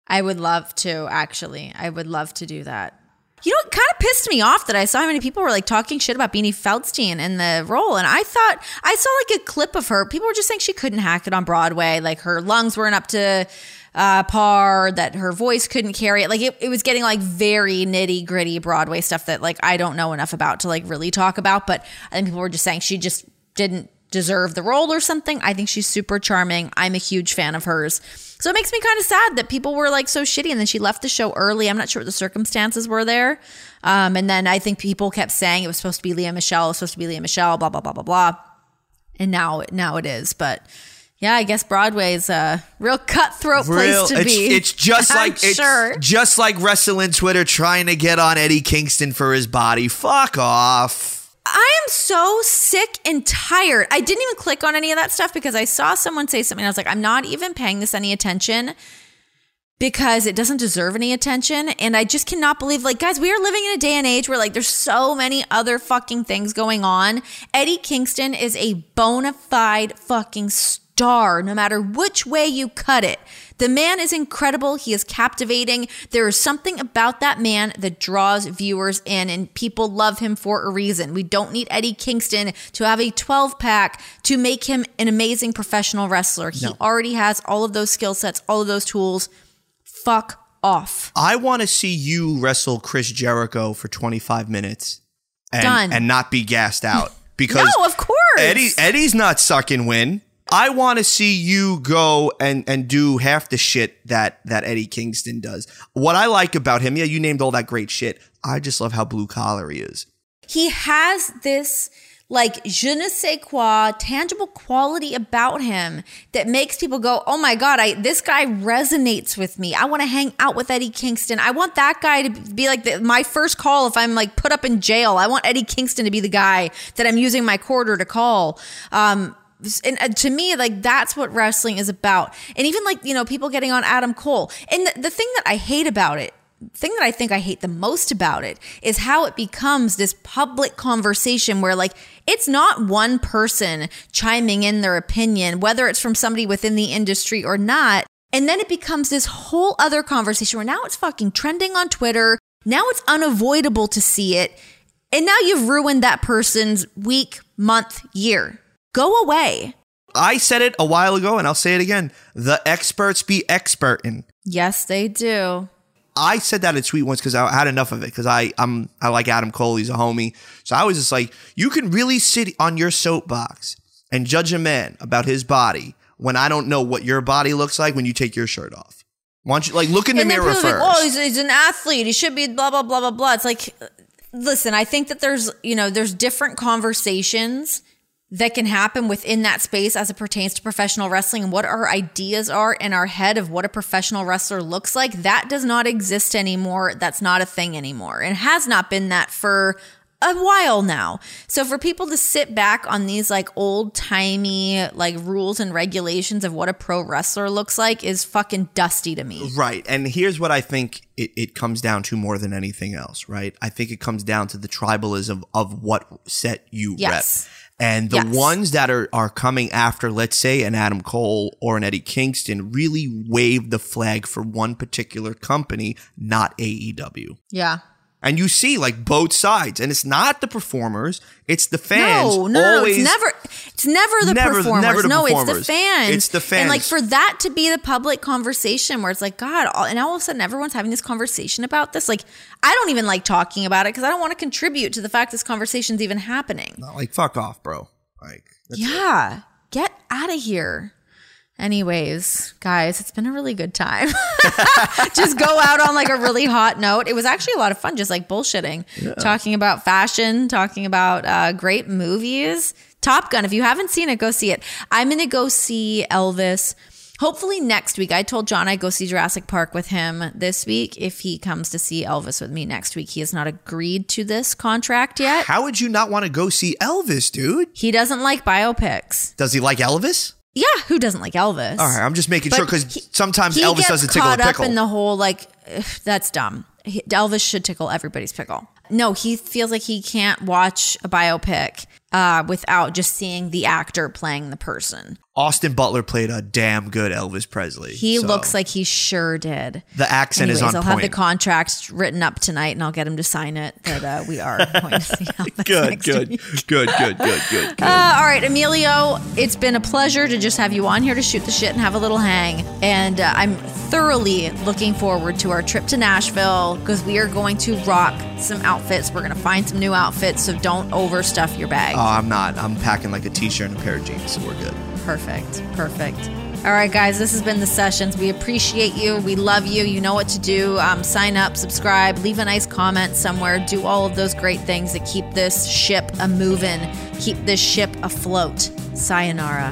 Speaker 2: I would love to, actually. I would love to do that. You know, it kind of pissed me off that I saw how many people were like talking shit about Beanie Feldstein in the role. And I thought, I saw like a clip of her. People were just saying she couldn't hack it on Broadway. Like her lungs weren't up to uh, par, that her voice couldn't carry it. Like it, it was getting like very nitty gritty Broadway stuff that like I don't know enough about to like really talk about. But I think people were just saying she just didn't deserve the role or something. I think she's super charming. I'm a huge fan of hers. So it makes me kind of sad that people were like so shitty and then she left the show early. I'm not sure what the circumstances were there. Um, and then I think people kept saying it was supposed to be Lea Michele, it was supposed to be Lea Michele, blah, blah, blah, blah, blah. And now, now it is. But yeah, I guess Broadway's a real cutthroat
Speaker 3: Real,
Speaker 2: place to
Speaker 3: it's,
Speaker 2: be.
Speaker 3: it's just [LAUGHS] like it's
Speaker 2: sure.
Speaker 3: just like wrestling Twitter trying to get on Eddie Kingston for his body. Fuck off.
Speaker 2: I am so sick and tired. I didn't even click on any of that stuff because I saw someone say something. I was like, I'm not even paying this any attention because it doesn't deserve any attention. And I just cannot believe, like, guys, we are living in a day and age where, like, there's so many other fucking things going on. Eddie Kingston is a bona fide fucking star, no matter which way you cut it. The man is incredible. He is captivating. There is something about that man that draws viewers in, and people love him for a reason. We don't need Eddie Kingston to have a 12 pack to make him an amazing professional wrestler. He
Speaker 3: No.
Speaker 2: already has all of those skill sets, all of those tools. Fuck off.
Speaker 3: I want to see you wrestle Chris Jericho for 25 minutes and,
Speaker 2: Done.
Speaker 3: and not be gassed out [LAUGHS] because
Speaker 2: No, of course.
Speaker 3: Eddie Eddie's not sucking win. I want to see you go and and do half the shit that that Eddie Kingston does. What I like about him, yeah, you named all that great shit. I just love how blue collar he is.
Speaker 2: he has this like je ne sais quoi tangible quality about him that makes people go oh my god i this guy resonates with me i want to hang out with eddie kingston i want that guy to be like the, my first call if i'm like put up in jail i want eddie kingston to be the guy that i'm using my quarter to call um and uh, to me like that's what wrestling is about and even like you know people getting on adam cole and the, the thing that i hate about it thing that I think I hate the most about it is how it becomes this public conversation where like it's not one person chiming in their opinion, whether it's from somebody within the industry or not. And then it becomes this whole other conversation where now it's fucking trending on Twitter. Now it's unavoidable to see it. And now you've ruined that person's week, month, year. Go away.
Speaker 3: I said it a while ago and I'll say it again. The experts be expertin.
Speaker 2: Yes, they do.
Speaker 3: I said that at Sweet once because I had enough of it because I I'm I like Adam Cole. He's a homie. So I was just like, you can really sit on your soapbox and judge a man about his body when I don't know what your body looks like when you take your shirt off. Why don't you like look in the
Speaker 2: and
Speaker 3: mirror first?
Speaker 2: like, oh, he's, he's an athlete. He should be blah blah blah blah blah. It's like, uh, listen, I think that there's you know there's different conversations that can happen within that space as it pertains to professional wrestling and what our ideas are in our head of what a professional wrestler looks like. That does not exist anymore. That's not a thing anymore, and has not been that for a while now. So for people to sit back on these like old timey like rules and regulations of what a pro wrestler looks like is fucking dusty to me.
Speaker 3: Right. And here's what I think it, it comes down to more than anything else, right? I think it comes down to the tribalism of what set you
Speaker 2: Yes.
Speaker 3: rep. And the
Speaker 2: Yes.
Speaker 3: ones that are, are coming after, let's say, an Adam Cole or an Eddie Kingston, really wave the flag for one particular company, not AEW.
Speaker 2: Yeah.
Speaker 3: And you see like both sides, and it's not the performers, it's the fans.
Speaker 2: No, no, no, it's never, it's never the
Speaker 3: Never-
Speaker 2: performers.
Speaker 3: never the
Speaker 2: no, it's the fans.
Speaker 3: It's the fans.
Speaker 2: And like for that to be the public conversation where it's like, God, all, and all of a sudden everyone's having this conversation about this. Like, I don't even like talking about it because I don't want to contribute to the fact this conversation's even happening.
Speaker 3: not like fuck off, bro. Like
Speaker 2: Yeah, get out of here. Anyways, guys, it's been a really good time. [LAUGHS] just go out on like a really hot note. It was actually a lot of fun, just like bullshitting, talking about fashion, talking about uh, great movies. Top Gun. If you haven't seen it, go see it. I'm going to go see Elvis. Hopefully next week. I told Jon I'd go see Jurassic Park with him this week if he comes to see Elvis with me next week. He has not agreed to this contract yet.
Speaker 3: How would you not want to go see Elvis, dude?
Speaker 2: He doesn't like biopics.
Speaker 3: Does he like Elvis?
Speaker 2: Yeah, who doesn't like Elvis?
Speaker 3: All right, I'm just making
Speaker 2: But
Speaker 3: sure because sometimes
Speaker 2: he
Speaker 3: Elvis doesn't tickle a pickle.
Speaker 2: up in the whole like ugh, that's dumb. He- Elvis should tickle everybody's pickle. No, he feels like he can't watch a biopic uh, without just seeing the actor playing the person.
Speaker 3: Austin Butler played a damn good Elvis Presley.
Speaker 2: He
Speaker 3: so
Speaker 2: looks like he sure did.
Speaker 3: the accent
Speaker 2: Anyways,
Speaker 3: is on
Speaker 2: I'll
Speaker 3: point.
Speaker 2: have the contract written up tonight, and I'll get him to sign it that uh, we are [LAUGHS] going to see Elvis
Speaker 3: good, good, good, good, good, good, good.
Speaker 2: Uh, all right, Emilio, it's been a pleasure to just have you on here to shoot the shit and have a little hang. And uh, I'm thoroughly looking forward to our trip to Nashville because we are going to rock some outfits. We're going to find some new outfits, so don't overstuff your bag.
Speaker 3: Oh, I'm not. I'm packing like a t-shirt and a pair of jeans, so we're good.
Speaker 2: Perfect. Perfect. All right, guys, this has been the sessions. We appreciate you. We love you. You know what to do. Um, sign up, subscribe, leave a nice comment somewhere. Do all of those great things that keep this ship a moving, keep this ship afloat. Sayonara.